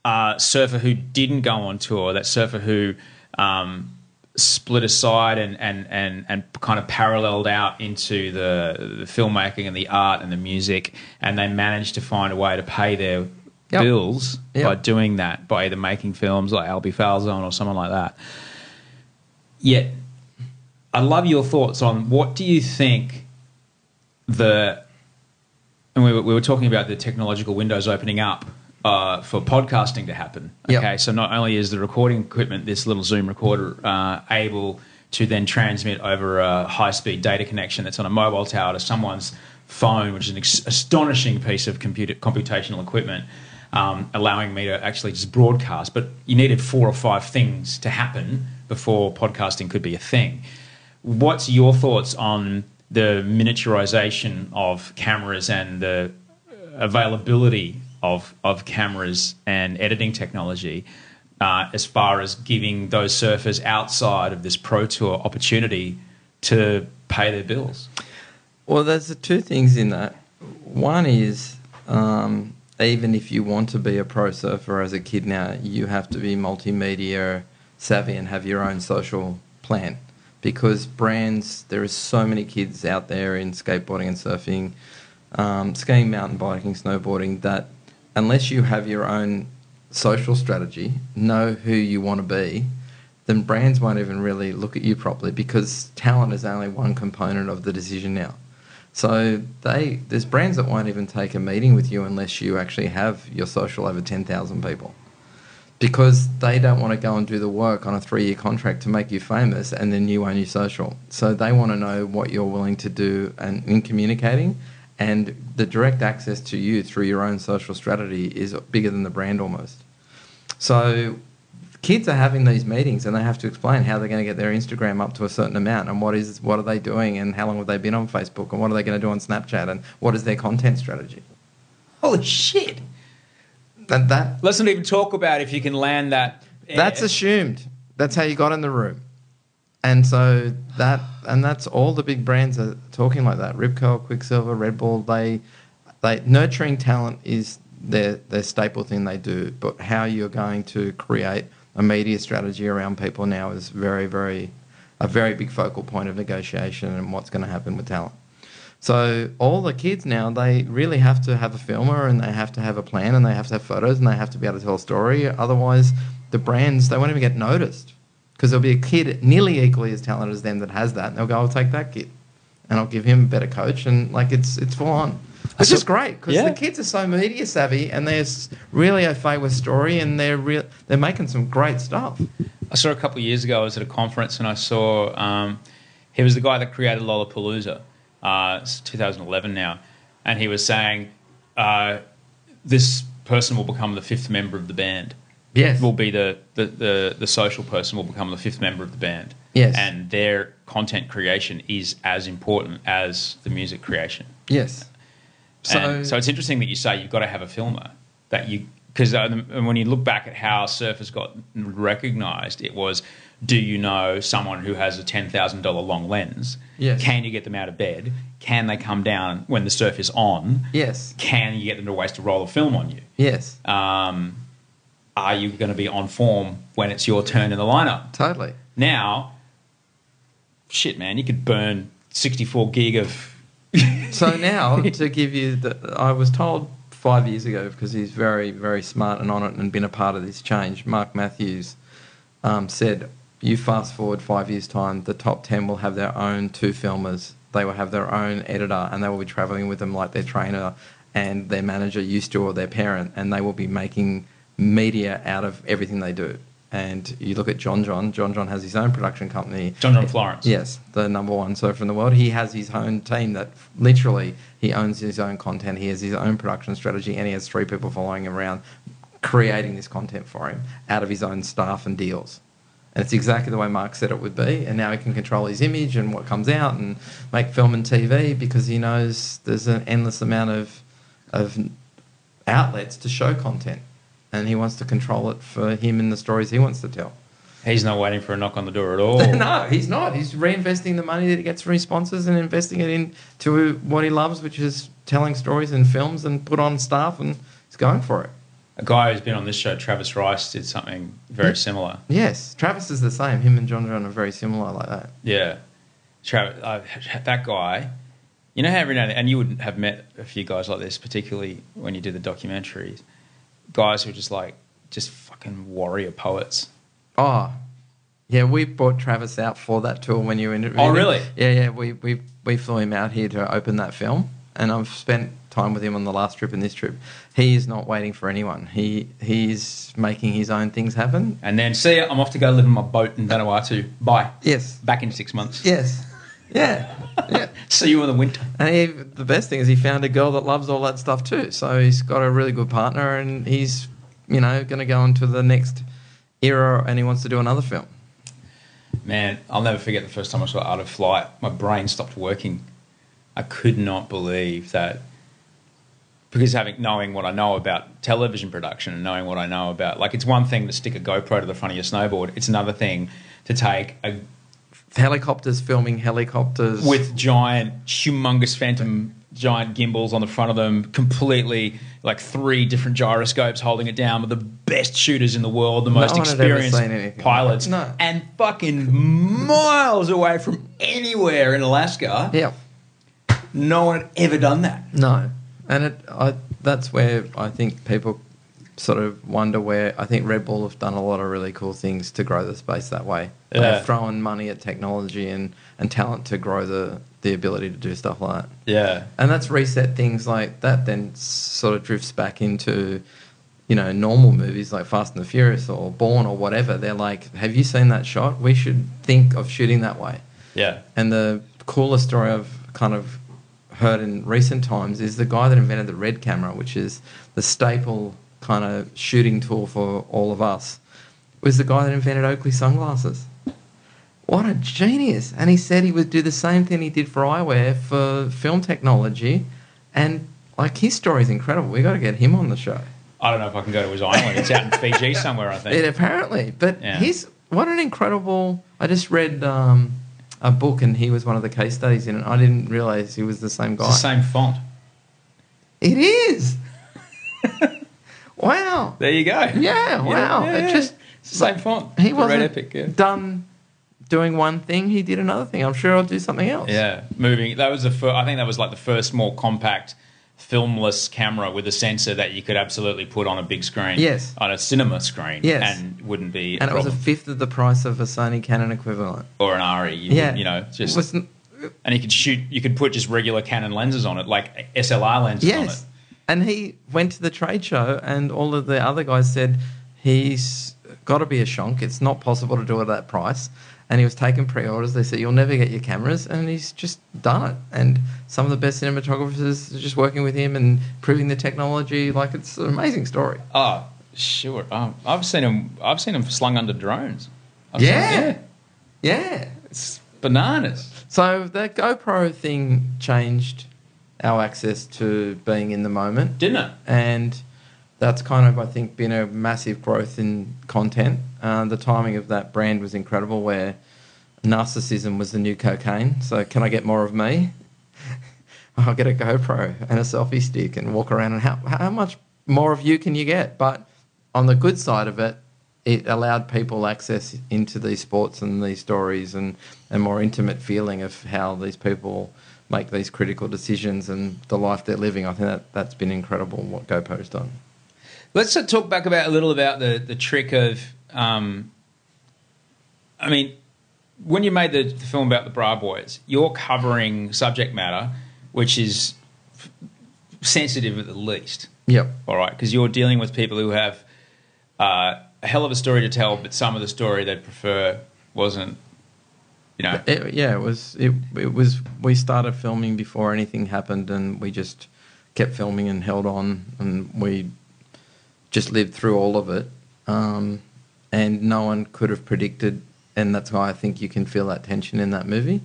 uh, surfer who didn't go on tour, that surfer who um, split aside and, and, and, and kind of paralleled out into the, the filmmaking and the art and the music, and they managed to find a way to pay their Yep. bills Yep. by doing that, by either making films like Alby Falzon or someone like that. Yet, I love your thoughts on what do you think the and we were, we were talking about the technological windows opening up uh, for podcasting to happen. Yep. Okay, so not only is the recording equipment, this little Zoom recorder, uh, able to then transmit over a high-speed data connection that's on a mobile tower to someone's phone, which is an ex- astonishing piece of computer computational equipment, um, allowing me to actually just broadcast. But you needed four or five things to happen before podcasting could be a thing. What's your thoughts on the miniaturization of cameras and the availability of, of cameras and editing technology uh, as far as giving those surfers outside of this Pro Tour opportunity to pay their bills? Well, there's the two things in that. One is um, even if you want to be a pro surfer as a kid now, you have to be multimedia savvy and have your own social plan because brands, there are so many kids out there in skateboarding and surfing, um, skiing, mountain biking, snowboarding that unless you have your own social strategy, know who you want to be, then brands won't even really look at you properly because talent is only one component of the decision now. So they there's brands that won't even take a meeting with you unless you actually have your social over ten thousand people. Because they don't want to go and do the work on a three year contract to make you famous and then you own your social. So they want to know what you're willing to do and in communicating and the direct access to you through your own social strategy is bigger than the brand almost. So kids are having these meetings and they have to explain how they're going to get their Instagram up to a certain amount and what is what are they doing and how long have they been on Facebook and what are they going to do on Snapchat and what is their content strategy. Holy shit! And that Let's not even talk about if you can land that. that's assumed. That's how you got in the room. And so that and that's all the big brands are talking like that. Rip Curl, Quiksilver, Red Bull, they they nurturing talent is their their staple thing they do. But how you're going to create a media strategy around people now is very, very a very big focal point of negotiation and what's going to happen with talent. So all the kids now, they really have to have a filmer and they have to have a plan and they have to have photos and they have to be able to tell a story. Otherwise, the brands they won't even get noticed because there'll be a kid nearly equally as talented as them that has that, and they'll go, "I'll take that kid, and I'll give him a better coach," and like it's it's full on. Which is great because Yeah. the kids are so media savvy and they're really au fait with story and they're real they're making some great stuff. I saw a couple of years ago. I was at a conference and I saw um, he was the guy that created Lollapalooza. Uh, it's 2011 now, and he was saying uh, this person will become the fifth member of the band. Yes. Will be the, the, the, the social person will become the fifth member of the band. Yes. And their content creation is as important as the music creation. Yes. So, and so it's interesting that you say you've got to have a filmer that you because when you look back at how surfers got recognised, it was do you know someone who has a ten thousand dollar long lens? Yes. Can you get them out of bed? Can they come down when the surf is on? Yes. Can you get them to waste a roll of film on you? Yes. Um, are you going to be on form when it's your turn in the lineup? Totally. Now, shit, man, you could burn sixty four gig of So now to give you the, I was told five years ago because he's very very smart and on it and been a part of this change. Mark Matthews um, said, "You fast forward five years time, the top ten will have their own two filmers. They will have their own editor, and they will be traveling with them like their trainer and their manager used to, or their parent, and they will be making media out of everything they do." And you look at John John. John John has his own production company. John John Florence. Yes, the number one surfer in the world. He has his own team that literally he owns his own content. He has his own production strategy, and he has three people following him around, creating this content for him out of his own staff and deals. And it's exactly the way Mark said it would be. And now he can control his image and what comes out and make film and TV because he knows there's an endless amount of of outlets to show content, and he wants to control it for him and the stories he wants to tell. He's not waiting for a knock on the door at all. no, he's not. He's reinvesting the money that he gets from his sponsors and investing it into what he loves, which is telling stories and films and put on staff, and he's going for it. A guy who's been on this show, Travis Rice, did something very similar. Yes, Travis is the same. Him and John John are very similar like that. Yeah, Travis, uh, that guy. You know how every now and, then, and you would have met a few guys like this, particularly when you do the documentaries. Guys who are just like just fucking warrior poets. Oh, yeah, we brought Travis out for that tour when you interviewed Oh, him. really? Yeah, yeah. We, we, we flew him out here to open that film, and I've spent time with him on the last trip and this trip. He is not waiting for anyone. He He's making his own things happen. And then, see ya, I'm off to go live in my boat in Vanuatu. Bye. Yes. Back in six months. Yes. Yeah. Yeah. See you in the winter. And he, the best thing is he found a girl that loves all that stuff too. So he's got a really good partner, and he's, you know, going to go into the next era, and he wants to do another film. Man, I'll never forget the first time I saw Art of Flight. My brain stopped working. I could not believe that because having knowing what I know about television production and knowing what I know about like it's one thing to stick a GoPro to the front of your snowboard. It's another thing to take a Helicopters filming helicopters with giant, humongous phantom giant gimbals on the front of them, completely like three different gyroscopes holding it down with the best shooters in the world, the most ever experienced seen anything like pilots. No. and fucking miles away from anywhere in Alaska. Yeah. No one had ever done that. No, and it I, that's where I think people sort of wonder where I think Red Bull have done a lot of really cool things to grow the space that way. Yeah. They've thrown money at technology and, and talent to grow the, the ability to do stuff like that. Yeah. And that's reset things like that. Then sort of drifts back into, you know, normal movies like Fast and the Furious or Bourne or whatever. They're like, have you seen that shot? We should think of shooting that way. Yeah. And the coolest story I've kind of heard in recent times is the guy that invented the red camera, which is the staple kind of shooting tool for all of us, was the guy that invented Oakley sunglasses. What a genius! And he said he would do the same thing he did for eyewear for film technology, and like his story is incredible. We got to get him on the show. I don't know if I can go to his island. It's out in Fiji somewhere, I think. It apparently, but Yeah. he's what an incredible. I just read um, a book, and he was one of the case studies in it. I didn't realize he was the same guy. It's the same font. It is. wow. There you go. Yeah. Wow. yeah, It just It's the same font. he wasn't Red Epic. Yeah. done doing one thing. He did another thing. I'm sure I'll do something else. Yeah, moving. That was the first. I think that was like the first more compact filmless camera with a sensor that you could absolutely put on a big screen. Yes. On a cinema screen. Yes. And wouldn't be and it was a fifth of the price of a Sony Canon equivalent. or an ARRI. You, Yeah, You know, just wasn't- and you could shoot. You could put just regular Canon lenses on it, like SLR lenses on it. And he went to the trade show, and all of the other guys said he's got to be a shonk. It's not possible to do it at that price. And he was taking pre orders. They said, You'll never get your cameras. And he's just done it. And some of the best cinematographers are just working with him and proving the technology. Like, it's an amazing story. Oh, sure. Oh, I've seen him I've seen him slung under drones. I've Yeah. seen- Yeah. It's, bananas. so the GoPro thing changed our access to being in the moment. Didn't it? and that's kind of I think been a massive growth in content. Uh, the timing of that brand was incredible, where narcissism was the new cocaine. So can I get more of me? I'll get a GoPro and a selfie stick and walk around. And how how much more of you can you get? But on the good side of it, it allowed people access into these sports and these stories and a more intimate feeling of how these people make these critical decisions and the life they're living. I think that that's been incredible what GoPro's done. Let's talk back about a little about the the trick of. Um, I mean, when you made the, the film about the Bra Boys, you're covering subject matter which is f- sensitive at the least. Yep. All right, because you're dealing with people who have uh, a hell of a story to tell, but some of the story they'd prefer wasn't, you know. It, yeah, it was. It, it was. We started filming before anything happened, and we just kept filming and held on, and we just lived through all of it. Um, and no one could have predicted, and that's why I think you can feel that tension in that movie.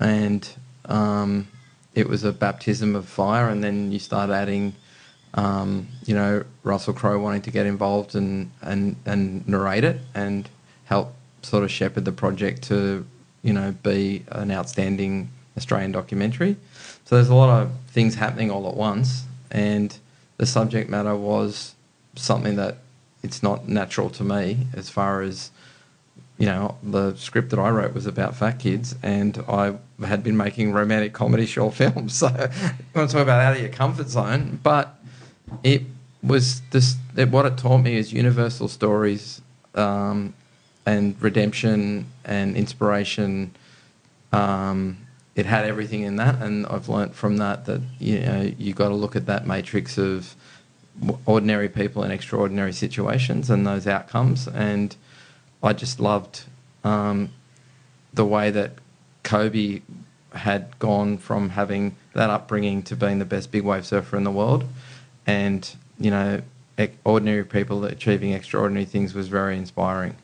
And um, it was a baptism of fire, and then you start adding. Um, you know, Russell Crowe wanting to get involved and, and, and narrate it and help sort of shepherd the project to, you know, be an outstanding Australian documentary. So there's a lot of things happening all at once, and the subject matter was something that it's not natural to me as far as you know, the script that I wrote was about fat kids, and I had been making romantic comedy short films. So, want to talk about out of your comfort zone, but it was this. It, what it taught me is universal stories, um, and redemption and inspiration. Um, it had everything in that, and I've learnt from that that you know you got to look at that matrix of ordinary people in extraordinary situations and those outcomes. And I just loved um, the way that Koby had gone from having that upbringing to being the best big wave surfer in the world, and you know, ordinary people achieving extraordinary things was very inspiring,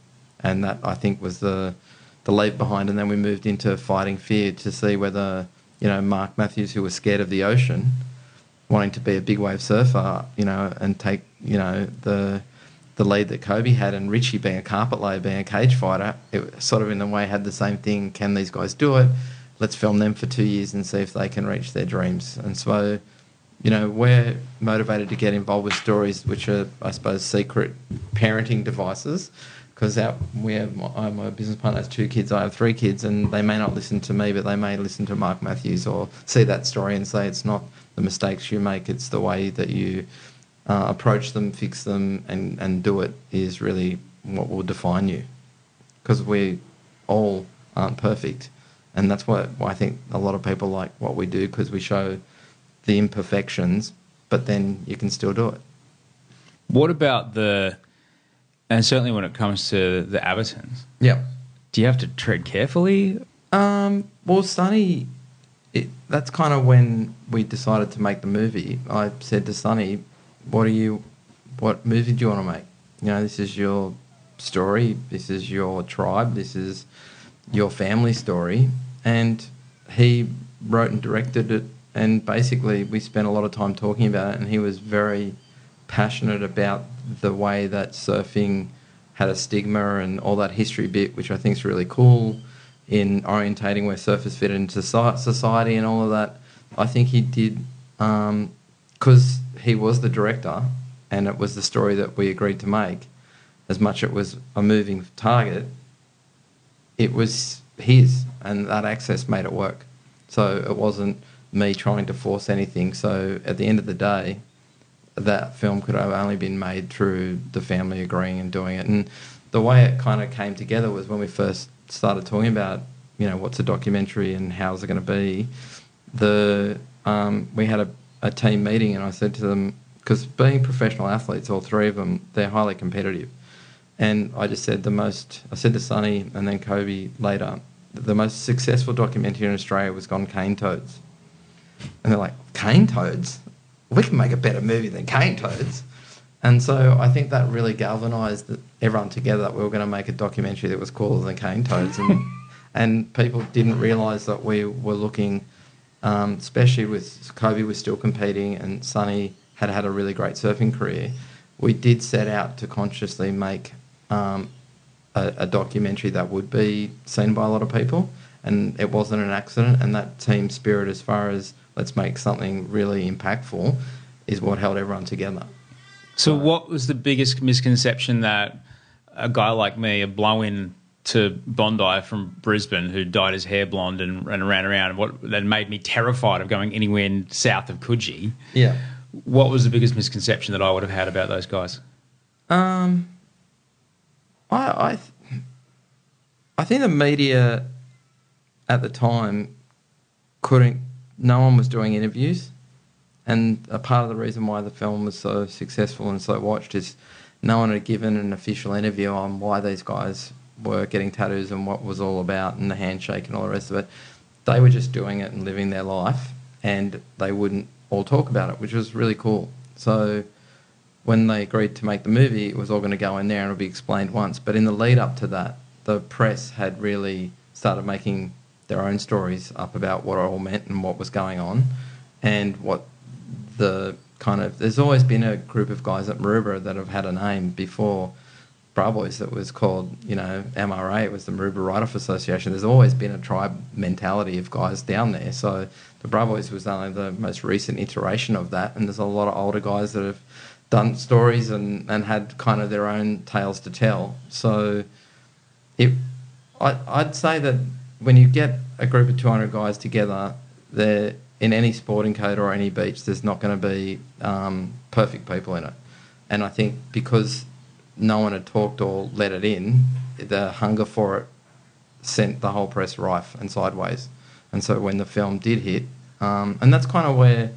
and that I think was the the leave behind. And then we moved into fighting fear to see whether you know Mark Matthews, who was scared of the ocean, wanting to be a big wave surfer, you know, and take you know the the lead that Koby had, and Richie being a carpet layer, being a cage fighter, it sort of in a way had the same thing. Can these guys do it? Let's film them for two years and see if they can reach their dreams. And so, you know, we're motivated to get involved with stories which are, I suppose, secret parenting devices. Because we have, my, I- my business partner has two kids, I have three kids, and they may not listen to me, but they may listen to Mark Matthews or see that story and say it's not the mistakes you make, it's the way that you uh, approach them, fix them, and, and do it is really what will define you. Because we all aren't perfect. And that's what why I think a lot of people like what we do because we show the imperfections, but then you can still do it. What about the, and certainly when it comes to the Abbertons, Yeah. do you have to tread carefully? Um, well, Sunny, it, that's kind of when we decided to make the movie. I said to Sunny, "What are you? What movie do you want to make? You know, this is your story. This is your tribe. This is your family story." And he wrote and directed it. And basically, we spent a lot of time talking about it. And he was very passionate about the way that surfing had a stigma and all that history bit, which I think is really cool in orientating where surfers fit into society and all of that. I think he did um, because he was the director and it was the story that we agreed to make. As much as it was a moving target, it was his, and that access made it work. So it wasn't me trying to force anything. So at the end of the day, that film could have only been made through the family agreeing and doing it. And the way it kind of came together was when we first started talking about, you know, what's a documentary and how's it going to be. The um, we had a, a team meeting and I said to them, because being professional athletes, all three of them, they're highly competitive. And I just said the most, I said to Sunny and then Koby later, the most successful documentary in Australia was Gone Cane Toads. And they're like, Cane Toads? We can make a better movie than Cane Toads. And so I think that really galvanised everyone together that we were going to make a documentary that was cooler than Cane Toads. And, and people didn't realise that we were looking, um, especially with Koby was still competing and Sunny had had a really great surfing career. We did set out to consciously make um, a, a, documentary that would be seen by a lot of people, and it wasn't an accident. And that team spirit, as far as let's make something really impactful, is what held everyone together. So, what was the biggest misconception that a guy like me, a blow-in to Bondi from Brisbane, who dyed his hair blonde and, and ran around, what that made me terrified of going anywhere south of Coogee? Yeah. What was the biggest misconception that I would have had about those guys? Um, I I, I think the media at the time couldn't. No one was doing interviews, and a part of the reason why the film was so successful and so watched is no one had given an official interview on why these guys were getting tattoos and what was all about and the handshake and all the rest of it. They were just doing it and living their life, and they wouldn't all talk about it, which was really cool. So when they agreed to make the movie, it was all going to go in there and it'll be explained once. But in the lead up to that, the press had really started making their own stories up about what it all meant and what was going on, and what the kind of. There's always been a group of guys at Maroubra that have had a name before. Bra Boys that was called, you know, MRA. It was the Maroubra Write-Off Association. There's always been a tribe mentality of guys down there. So the Bra Boys was only the most recent iteration of that, and there's a lot of older guys that have done stories and, and had kind of their own tales to tell. So it, I, I'd say that when you get a group of 200 guys together, there in any sporting code or any beach, there's not going to be um, perfect people in it. And I think because no one had talked or let it in, the hunger for it sent the whole press rife and sideways. And so when the film did hit, um, and that's kind of where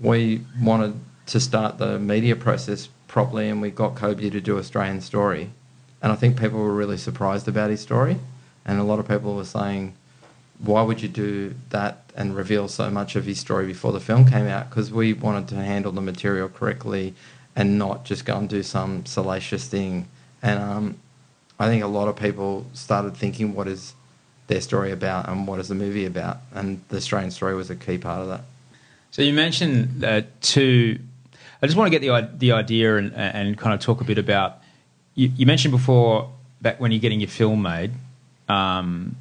we wanted to start the media process properly, and we got Koby to do Australian Story. And I think people were really surprised about his story, and a lot of people were saying, "Why would you do that and reveal so much of his story before the film came out?" Because we wanted to handle the material correctly and not just go and do some salacious thing. And um, I think a lot of people started thinking, "What is their story about, and what is the movie about?" And the Australian story was a key part of that. So you mentioned uh, two I just want to get the the idea and, and kind of talk a bit about. You, you mentioned before back when you're getting your film made, um,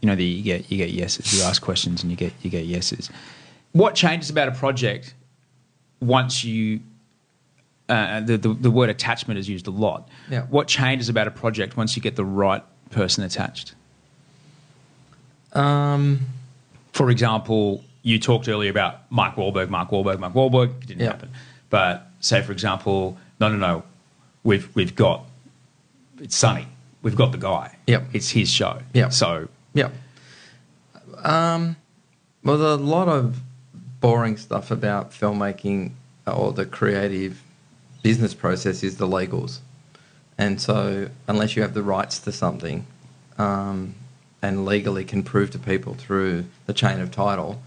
you know, the, you get you get yeses. You ask questions and you get you get yeses. What changes about a project once you uh, the, the, the word attachment is used a lot. Yeah. What changes about a project once you get the right person attached? Um, For example, you talked earlier about Mark Wahlberg, Mark Wahlberg, Mark Wahlberg. It didn't Yeah. happen. But say, for example, no, no, no, we've we've got it's Sunny. We've got the guy. Yep. It's his show. Yep. So Yeah. Um, well, there's a lot of boring stuff about filmmaking or the creative business process is the legals. And so, unless you have the rights to something um, and legally can prove to people through the chain of title,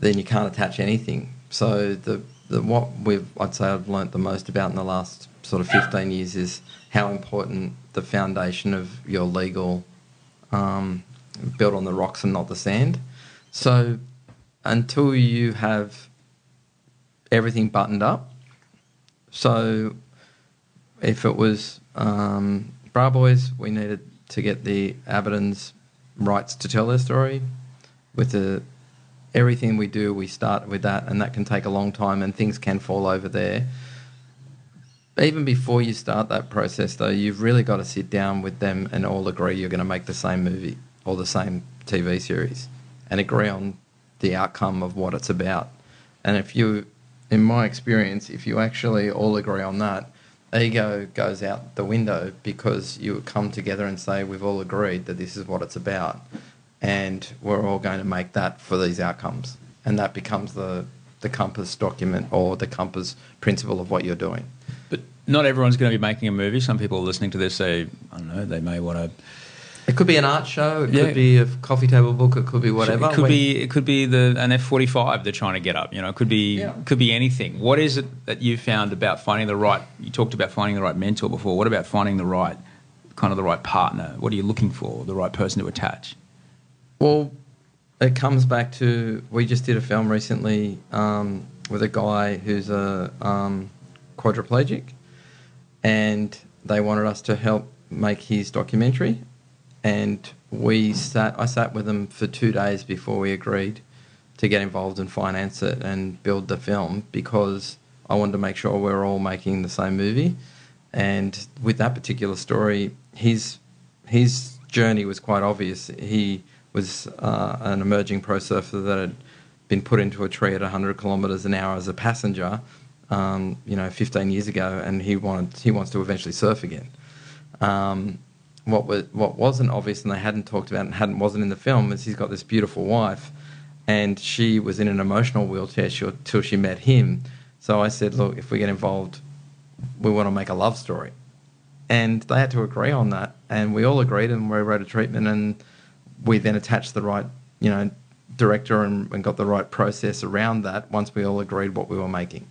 then you can't attach anything. So, the, the what we've I'd say I've learnt the most about in the last sort of 15 years is how important the foundation of your legal um, built on the rocks and not the sand. So until you have everything buttoned up, so if it was um, Bra Boys, we needed to get the Abbertons rights to tell their story. With the everything we do, we start with that, and that can take a long time, and things can fall over there even before you start that process, though, you've really got to sit down with them and all agree you're going to make the same movie or the same TV series and agree on the outcome of what it's about. And if you, in my experience, if you actually all agree on that, ego goes out the window because you come together and say, we've all agreed that this is what it's about. And we're all going to make that for these outcomes. And that becomes the, the compass document or the compass principle of what you're doing. Not everyone's going to be making a movie. Some people listening to this say, I don't know, they may want to. It could be an art show. It Yeah. could be a coffee table book. It could be whatever. It could When- be it could be the an F forty five they're trying to get up. You know, it could be Yeah. could be anything. What is it that you found about finding the right? You talked about finding the right mentor before. What about finding the right kind of the right partner? What are you looking for? The right person to attach. Well, it comes back to we just did a film recently um, with a guy who's a um, quadriplegic, and they wanted us to help make his documentary, and we sat. I sat with them for two days before we agreed to get involved and finance it and build the film because I wanted to make sure we we're all making the same movie. And with that particular story, his his journey was quite obvious. He was uh, an emerging pro surfer that had been put into a tree at 100 kilometres an hour as a passenger, um, you know, 15 years ago, and he wanted he wants to eventually surf again. Um, what was what wasn't obvious and they hadn't talked about and hadn't wasn't in the film is he's got this beautiful wife, and she was in an emotional wheelchair till she met him. So I said, look, if we get involved, we want to make a love story and they had to agree on that and we all agreed and we wrote a treatment and we then attached the right you know director and, and got the right process around that once we all agreed what we were making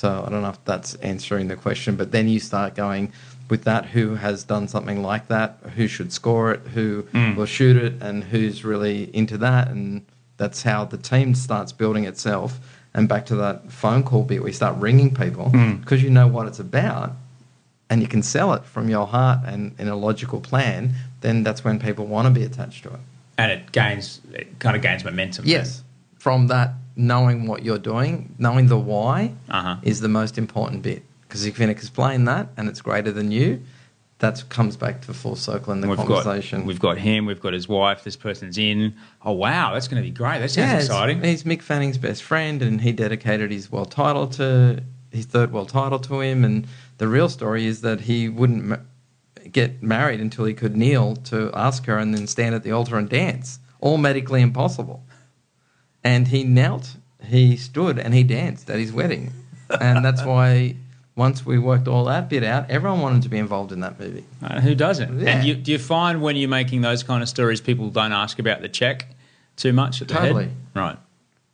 so i don't know if that's answering the question but then you start going with that who has done something like that? Who should score it? Who mm. will shoot it? And who's really into that? And that's how the team starts building itself. And back to that phone call bit we start ringing people mm. because you know what it's about and you can sell it from your heart and in a logical plan, then that's when people want to be attached to it. And it gains it kind of gains momentum. Yes. From that, knowing what you're doing, knowing the why Uh-huh. is the most important bit. Because if you can explain that and it's greater than you, that comes back to full circle in the We've conversation. got we've got him. We've got his wife. This person's in. Oh wow, that's going to be great. That sounds yeah, exciting. He's Mick Fanning's best friend, and he dedicated his world title to his third world title to him. And the real story is that he wouldn't ma- get married until he could kneel to ask her, and then stand at the altar and dance. All medically impossible. And he knelt, he stood, and he danced at his wedding. and that's why once we worked all that bit out, everyone wanted to be involved in that movie. Uh, who doesn't? Yeah. And you, do you find when you're making those kind of stories, people don't ask about the check too much at the Totally. head? Right.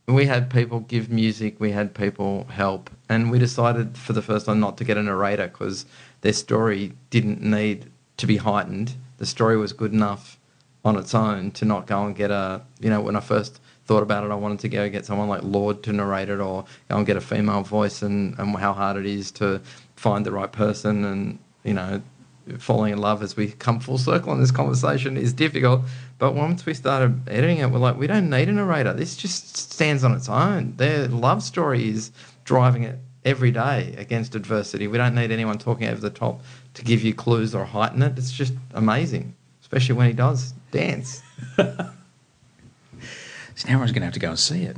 we had people give music, we had people help, and we decided for the first time not to get a narrator because their story didn't need to be heightened. The story was good enough on its own to not go and get a, you know, when I first thought about it, I wanted to go get someone like Lord to narrate it or go and get a female voice and, and how hard it is to find the right person and, you know, falling in love as we come full circle in this conversation is difficult. But once we started editing it, we're like, we don't need a narrator. This just stands on its own. Their love story is driving it every day against adversity. We don't need anyone talking over the top to give you clues or heighten it. It's just amazing, especially when he does dance. So now everyone's going to have to go and see it.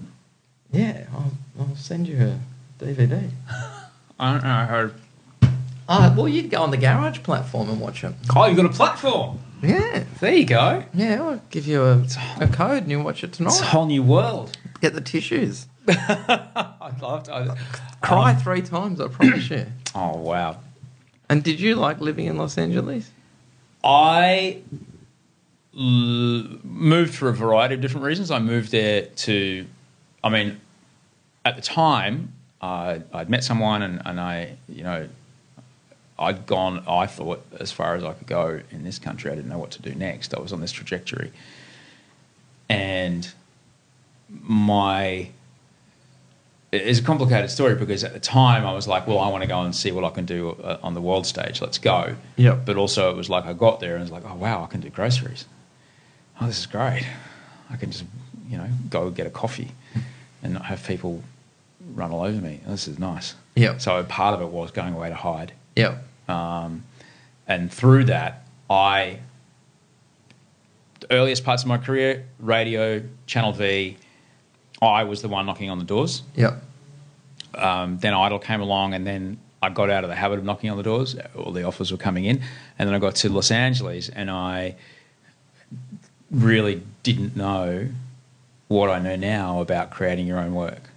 Yeah, I'll, I'll send you a DVD. I don't know. I heard. Oh, well, you'd go on the garage platform and watch it. Oh, you've got a platform. Yeah, There you go. yeah, I'll give you a, a code and you watch it tonight. It's a whole new world. Get the tissues. I'd love to. Cry um, three times, I promise you. Oh wow. And did you like living in Los Angeles? I moved for a variety of different reasons. I moved there to, I mean, at the time, uh, I'd met someone and, and I, you know, I'd gone, I thought, as far as I could go in this country. I didn't know what to do next. I was on this trajectory. And my, it's a complicated story because at the time I was like, well, I want to go and see what I can do uh, on the world stage. Let's go. Yep. But also, it was like I got there and was like, oh wow, I can do groceries. Oh, this is great. I can just, you know, go get a coffee and not have people run all over me. This is nice. Yep. So part of it was going away to hide. Yep. Um, and through that, I, the earliest parts of my career, radio, Channel V, I was the one knocking on the doors. Yep. Um, then Idol came along, and then I got out of the habit of knocking on the doors. All the offers were coming in, and then I got to Los Angeles, and I really didn't know what I know now about creating your own work,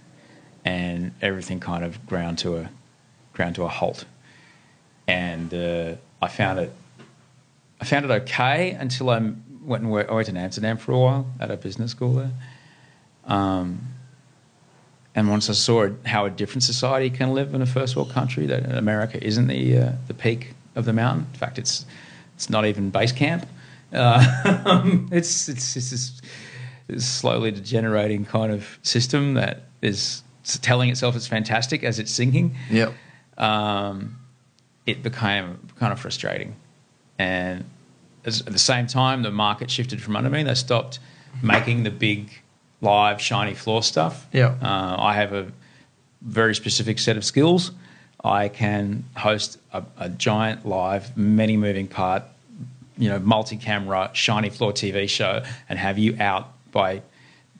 and everything kind of ground to a ground to a halt. And uh, I found it, I found it okay until I went and worked. I went in Amsterdam for a while at a business school there. Um, and once I saw how a different society can live in a first world country, that America isn't the uh, the peak of the mountain. In fact, it's it's not even base camp. Uh, it's it's it's this, this slowly degenerating kind of system that is telling itself it's fantastic as it's sinking. Yep. Um, it became kind of frustrating, and as, at the same time, the market shifted from under me. They stopped making the big live shiny floor stuff. Yeah. Uh, I have a very specific set of skills. I can host a, a giant live, many moving part, you know, multi-camera, shiny floor TV show, and have you out by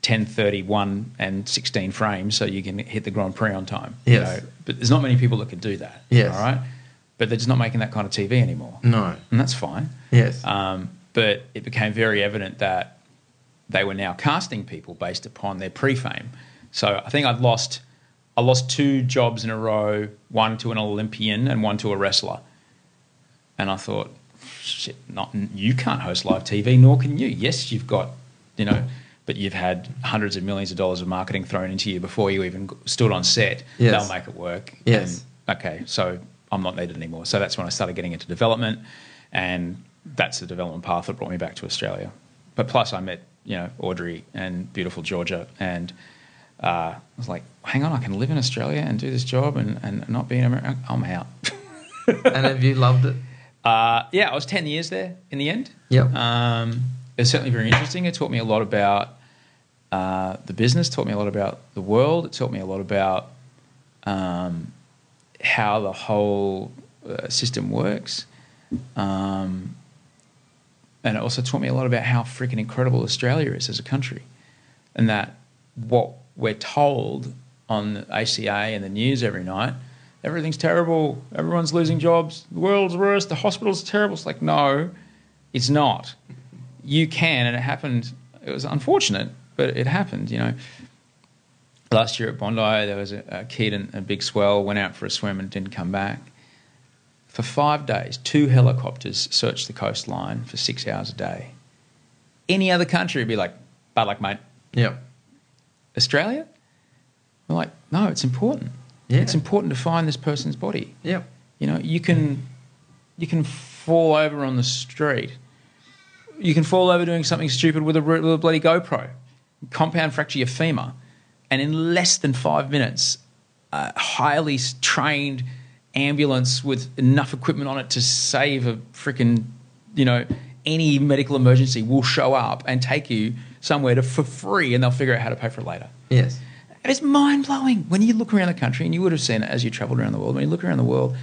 10, 31 and 16 frames so you can hit the Grand Prix on time. you Yes. know. But there's not many people that can do that. Yes. All right. But they're just not making that kind of TV anymore. No. And that's fine. Yes. Um, but it became very evident that they were now casting people based upon their pre-fame. So I think I'd lost, I lost two jobs in a row, one to an Olympian and one to a wrestler. And I thought, shit, not you can't host live TV, nor can you. Yes, you've got, you know, but you've had hundreds of millions of dollars of marketing thrown into you before you even stood on set. Yes. They'll make it work. Yes. And, okay, so I'm not needed anymore. So that's when I started getting into development, and that's the development path that brought me back to Australia. But plus, I met you know Audrey and beautiful Georgia, and uh, I was like, hang on, I can live in Australia and do this job and, and not be in America. I'm out. and have you loved it? Uh, yeah, I was 10 years there in the end. Yep. Um, it was certainly very interesting. It taught me a lot about uh, the business, taught me a lot about the world, it taught me a lot about um, how the whole uh, system works. Um, and it also taught me a lot about how freaking incredible Australia is as a country. And that what we're told on the ACA and the news every night, everything's terrible, everyone's losing jobs, the world's worse, the hospital's terrible. It's like, no, it's not. You can, and it happened. It was unfortunate, but it happened, you know. Last year at Bondi, there was a, a kid in a big swell, went out for a swim and didn't come back. For five days, two helicopters searched the coastline for six hours a day. Any other country would be like, bad luck, mate. Yep. Australia? We're like, no, it's important. Yeah. It's important to find this person's body. Yep. You know, you can you can fall over on the street. You can fall over doing something stupid with a, with a bloody GoPro, compound fracture your femur, and in less than five minutes, a highly trained ambulance with enough equipment on it to save a freaking, you know, any medical emergency will show up and take you somewhere to for free, and they'll figure out how to pay for it later. Yes. And it's mind blowing when you look around the country, and you would have seen it as you travelled around the world. When you look around the world,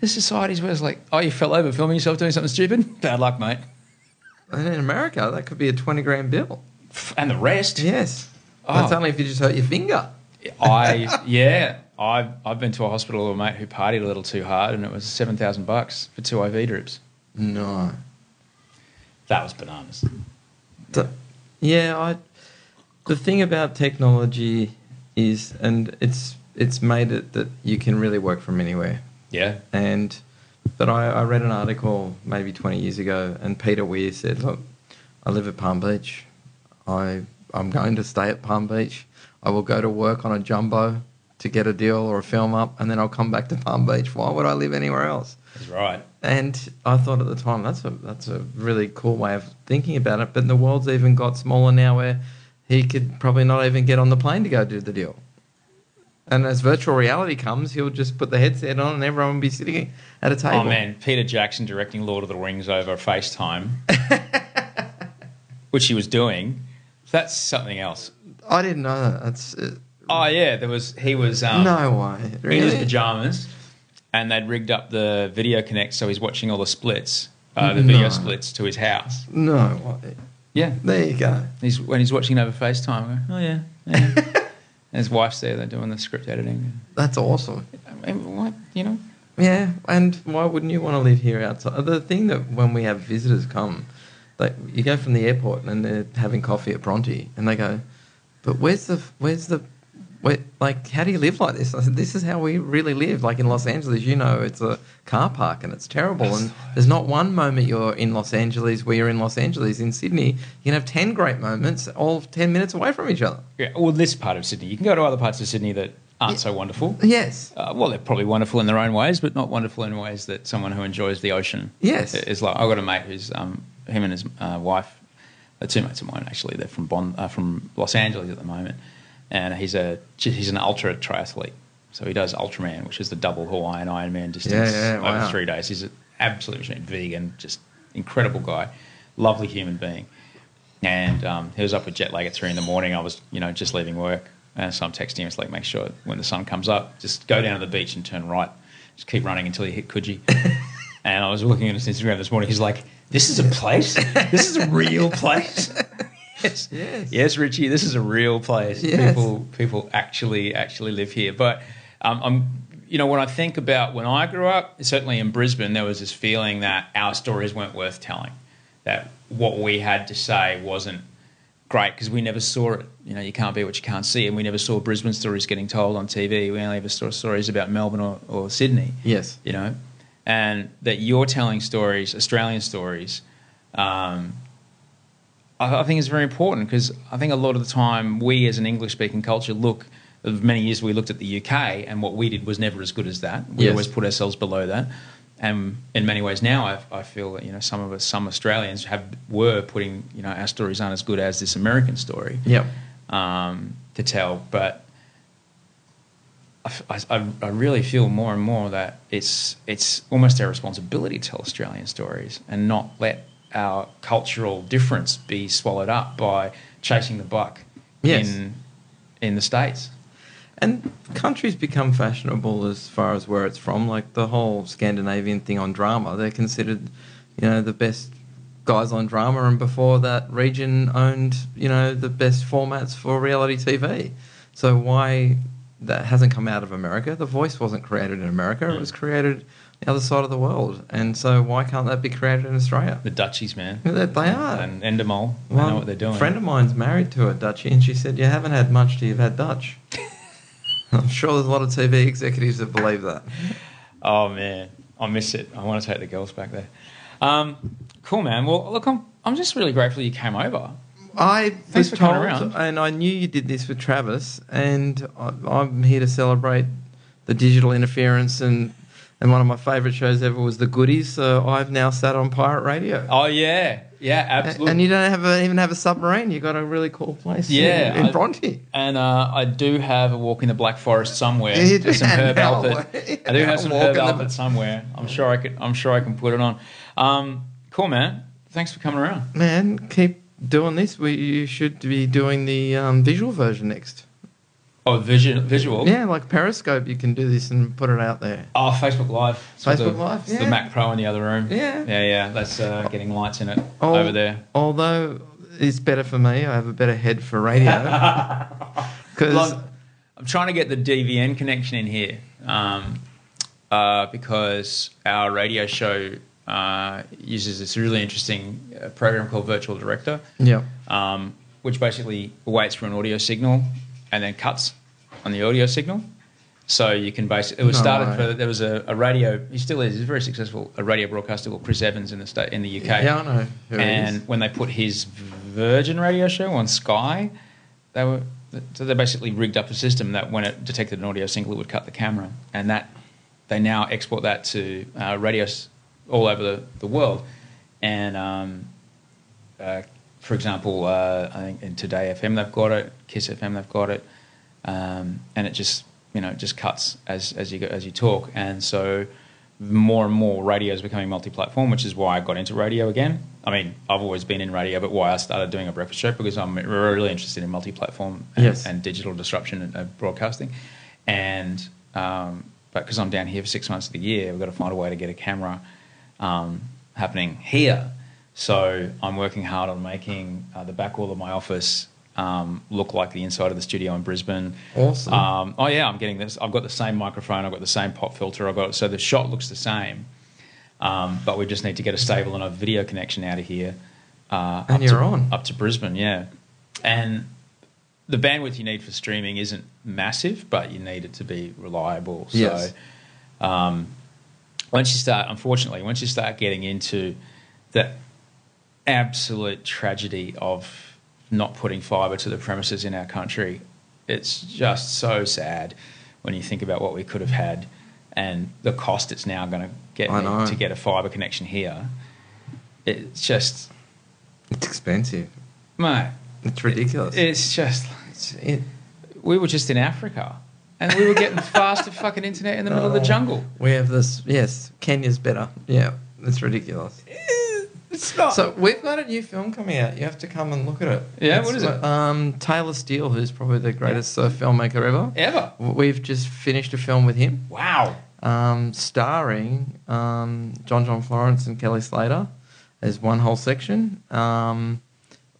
there's societies where it's like, oh, you fell over filming yourself doing something stupid. Bad luck, mate. And in America, that could be a 20 grand bill. And the rest. Yes. Oh. That's only if you just hurt your finger. I yeah, I've I've been to a hospital with a mate who partied a little too hard, and it was seven thousand bucks for two IV drips. No. That was bananas. The- yeah, I. The thing about technology is, and it's it's made it that you can really work from anywhere. Yeah. And but I, I read an article maybe 20 years ago, and Peter Weir said, "Look, I live at Palm Beach. I I'm going to stay at Palm Beach. I will go to work on a jumbo to get a deal or a film up, and then I'll come back to Palm Beach. Why would I live anywhere else?" That's right. And I thought at the time that's a that's a really cool way of thinking about it. But the world's even got smaller now, where he could probably not even get on the plane to go do the deal. And as virtual reality comes, he'll just put the headset on, and everyone will be sitting at a table. Oh man, Peter Jackson directing Lord of the Rings over FaceTime, which he was doing. That's something else. I didn't know that. That's uh, Oh yeah, there was he was um, no way. in his pajamas, and they'd rigged up the video connect, so he's watching all the splits, uh, the video splits to his house. No way. Yeah, There you go. he's when he's watching over FaceTime. I go, oh yeah, yeah. his wife's there. They're doing the script editing. That's awesome. I mean, what you know? Yeah, and why wouldn't you want to live here outside? The thing that when we have visitors come, like you go from the airport and they're having coffee at Bronte, and they go, "But where's the where's the like how do you live like this?" I said, "This is how we really live. Like in Los Angeles, you know, it's a car park and it's terrible, and there's not one moment you're in Los Angeles where you're in Los Angeles. In Sydney, you can have ten great moments, all ten minutes away from each other. Yeah, well, this part of Sydney. You can go to other parts of Sydney that aren't so wonderful. Yes, Uh, well, they're probably wonderful in their own ways, but not wonderful in ways that someone who enjoys the ocean Yes. is like. I've got a mate who's um, him and his uh, wife, are two mates of mine actually. They're from Bon, uh, from Los Angeles at the moment, and he's a he's an ultra triathlete. So he does Ultraman, which is the double Hawaiian Ironman distance Yeah, yeah, over three days. He's an absolute machine, vegan, just incredible guy, lovely human being. And um, he was up with jet lag at three in the morning. I was, you know, just leaving work. And so I'm texting him. It's like, make sure when the sun comes up, just go down to the beach and turn right. Just keep running until you hit Coogee. and I was looking at his Instagram this morning. He's like, this is a place? This is a real place? Yes. Yes. yes, Richie, this is a real place. Yes. People, people actually, actually live here. But um, I'm, you know, when I think about when I grew up, certainly in Brisbane, there was this feeling that our stories weren't worth telling, that what we had to say wasn't great because we never saw it. You know, you can't be what you can't see, and we never saw Brisbane stories getting told on TV. We only ever saw stories about Melbourne or, or Sydney. Yes. you know, and that you're telling stories, Australian stories. Um, I, I think is very important because I think a lot of the time we, as an English-speaking culture, look. Many years we looked at the UK, and what we did was never as good as that. We Yes. always put ourselves below that. And in many ways now, I, I feel that you know some of us, some Australians have were putting you know our stories aren't as good as this American story Yep. um, to tell, but I really feel more and more that it's it's almost our responsibility to tell Australian stories and not let our cultural difference be swallowed up by chasing the buck Yes. in in the states. And countries become fashionable as far as where it's from. Like the whole Scandinavian thing on drama, they're considered, you know, the best guys on drama. And before that, region owned, you know, the best formats for reality TV. So why that hasn't come out of America? The Voice wasn't created in America; it was mm. created the other side of the world. And so why can't that be created in Australia? The Dutchies, man, They, they are. and Endemol, they know what they're doing. A friend of mine's married to a Dutchie, and she said, "You haven't had much till you've had Dutch." I'm sure there's a lot of TV executives that believe that. Oh man, I miss it. I want to take the girls back there. Um, cool, man. Well, look, I'm I'm just really grateful you came over. I Thanks was told, around. and I knew you did this with Travis, and I, I'm here to celebrate the digital interference and. And one of my favourite shows ever was The Goodies, so I've now sat on pirate radio. Oh yeah, yeah, absolutely. And you don't have a, even have a submarine. You got a really cool place. Yeah, in, in I- Bronte. And uh, I do have a walk in the Black Forest somewhere. Yeah, you There's some do. Herb Alpert. I do have some herb the- somewhere. I'm sure I could. I'm sure I can put it on. Um, cool, man. Thanks for coming around. Man, keep doing this. We, you should be doing the um, visual version next. Oh, visual. visual. Yeah, like Periscope, you can do this and put it out there. Oh, Facebook Live. Facebook the, Live, it's the. Mac Pro in the other room. Yeah. Yeah, yeah. That's uh, getting lights in it Al- over there. Although it's better for me, I have a better head for radio. Because I'm trying to get the DVN connection in here um, uh, because our radio show uh, uses this really interesting uh, program called Virtual Director, yeah, um, which basically waits for an audio signal and then cuts on the audio signal. So you can basically. It was No started way. for there was a, a radio. He still is. He's very successful. A radio broadcaster called Chris Evans in the state in the UK. yeah, I know who And is. when they put his Virgin radio show on Sky, they were so they basically rigged up a system that when it detected an audio signal, it would cut the camera, and that they now export that to uh, radios all over the, the world. And um, uh, for example, uh, I think in Today FM they've got it, Kiss FM they've got it, um, and it just you know it just cuts as as you go, as you talk, and so more and more radio is becoming multi-platform, which is why I got into radio again. I mean, I've always been in radio, but why I started doing a breakfast show because I'm really interested in multi-platform and, Yes. and digital disruption and uh, broadcasting, and um, but because I'm down here for six months of the year, we've got to find a way to get a camera um, happening here. So I'm working hard on making uh, the back wall of my office um, look like the inside of the studio in Brisbane. Awesome. Um, oh yeah, I'm getting this. I've got the same microphone. I've got the same pop filter. I've got so the shot looks the same, um, but we just need to get a stable and a video connection out of here. Uh, And up you're to, on. up to Brisbane, yeah. And the bandwidth you need for streaming isn't massive, but you need it to be reliable. So Yes. once you start, unfortunately, once you start getting into the absolute tragedy of not putting fibre to the premises in our country, it's just so sad when you think about what we could have had and the cost it's now going to get me to get a fibre connection here. It's just, It's expensive. mate, It's ridiculous. it's just, It's- it- we were just in Africa and we were getting faster fucking internet in the middle of the Oh. jungle. we have this. Yes, Kenya's better. Yeah, it's ridiculous. It's not. So we've got a new film coming out. You have to come and look at it. Yeah, It's what is it? Um, Taylor Steele, who's probably the greatest surf filmmaker ever. ever. We've just finished a film with him, Wow. um, starring um, John John Florence and Kelly Slater. There's one whole section. Um,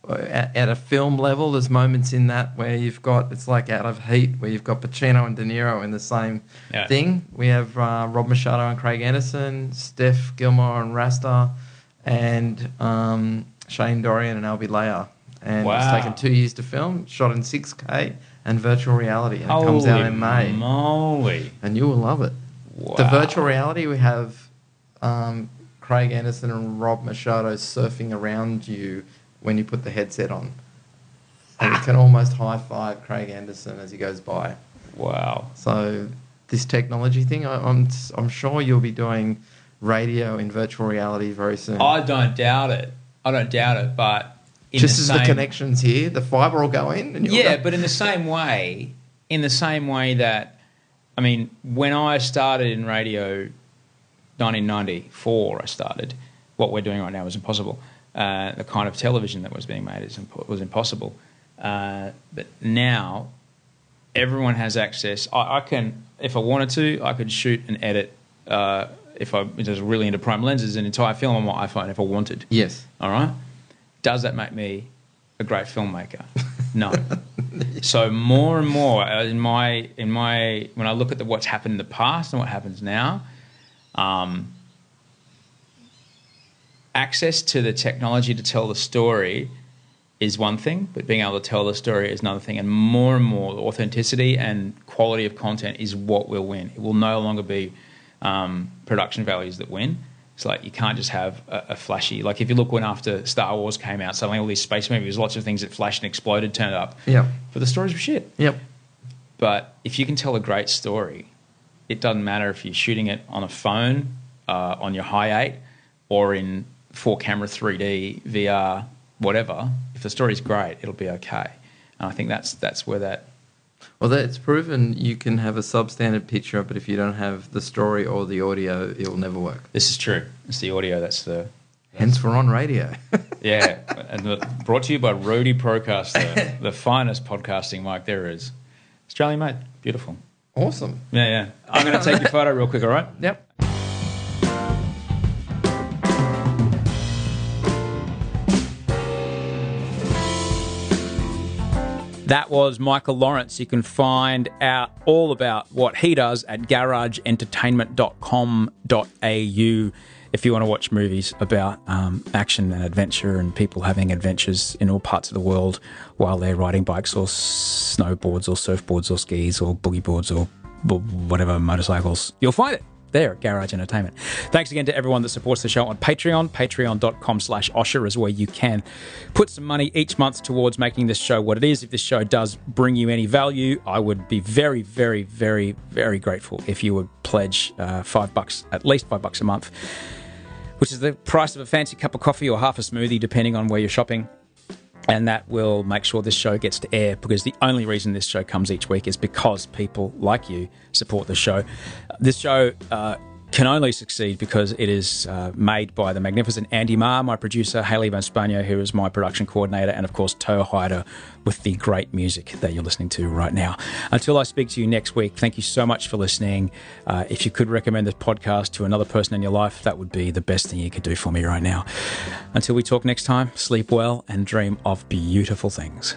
at, at a film level, there's moments in that where you've got it's like Out of Heat, where you've got Pacino and De Niro in the same Yeah. thing. We have uh, Rob Machado and Craig Anderson, Steph Gilmore and Rasta, and um, Shane Dorian and Albee Layer. And Wow. it's taken two years to film, shot in 6K and virtual reality, and it comes out in May. moly. And you will love it. The virtual reality we have um, Craig Anderson and Rob Machado surfing around you when you put the headset on. And you can almost high five Craig Anderson as he goes by. Wow. So this technology thing, I, I'm I'm sure you'll be doing radio in virtual reality very soon. I don't doubt it. I don't doubt it, but in Just the as same, the connections here, the fiber will go in, and you'll Yeah, go- but in the same way, in the same way that, I mean, when I started in radio, 1994, I started. What we're doing right now is impossible. Uh, the kind of television that was being made is impo- was impossible. Uh, but now, everyone has access. I, I can, if I wanted to, I could shoot and edit. Uh, if I was really into prime lenses, an entire film on my iPhone if I wanted. yes, All right. Does that make me a great filmmaker? No. so more and more uh, in my in my when I look at the, what's happened in the past and what happens now, um, access to the technology to tell the story is one thing, but being able to tell the story is another thing. And more and more, authenticity and quality of content is what will win. It will no longer be um, production values that win. It's like you can't just have a, a flashy. Like if you look when after Star Wars came out, suddenly all these space movies, lots of things that flashed and exploded turned up. Yeah. But the stories were shit. yep, But if you can tell a great story, it doesn't matter if you're shooting it on a phone, uh, on your Hi8, or in four camera 3D VR, whatever. If the story's great, it'll be okay. And I think that's that's where that Well, that's proven you can have a substandard picture, but if you don't have the story or the audio, it will never work. this is true. It's the audio that's the Hence, we're on radio. yeah. and the, brought to you by Rode Procaster, the finest podcasting mic there is. Australian mate, beautiful. awesome. Yeah, yeah. I'm going to take your photo real quick. All right. Yep. That was Michael Lawrence. You can find out all about what he does at garageentertainment.com.au if you want to watch movies about um, action and adventure and people having adventures in all parts of the world while they're riding bikes or snowboards or surfboards or skis or boogie boards or whatever motorcycles. You'll find it there at Garage Entertainment. Thanks again to everyone that supports the show on Patreon. Patreon.com slash Osher is where you can put some money each month towards making this show what it is. If this show does bring you any value, I would be very, very, very, very grateful if you would pledge uh, five bucks, at least five bucks a month, which is the price of a fancy cup of coffee or half a smoothie, depending on where you're shopping and that will make sure this show gets to air because the only reason this show comes each week is because people like you support the show. This show uh, can only succeed because it is uh, made by the magnificent Andy Marr, my producer, Haley Van who is my production coordinator, and of course, Toe Hyder with the great music that you're listening to right now. Until I speak to you next week, thank you so much for listening. Uh, if you could recommend this podcast to another person in your life, that would be the best thing you could do for me right now. Until we talk next time, sleep well and dream of beautiful things.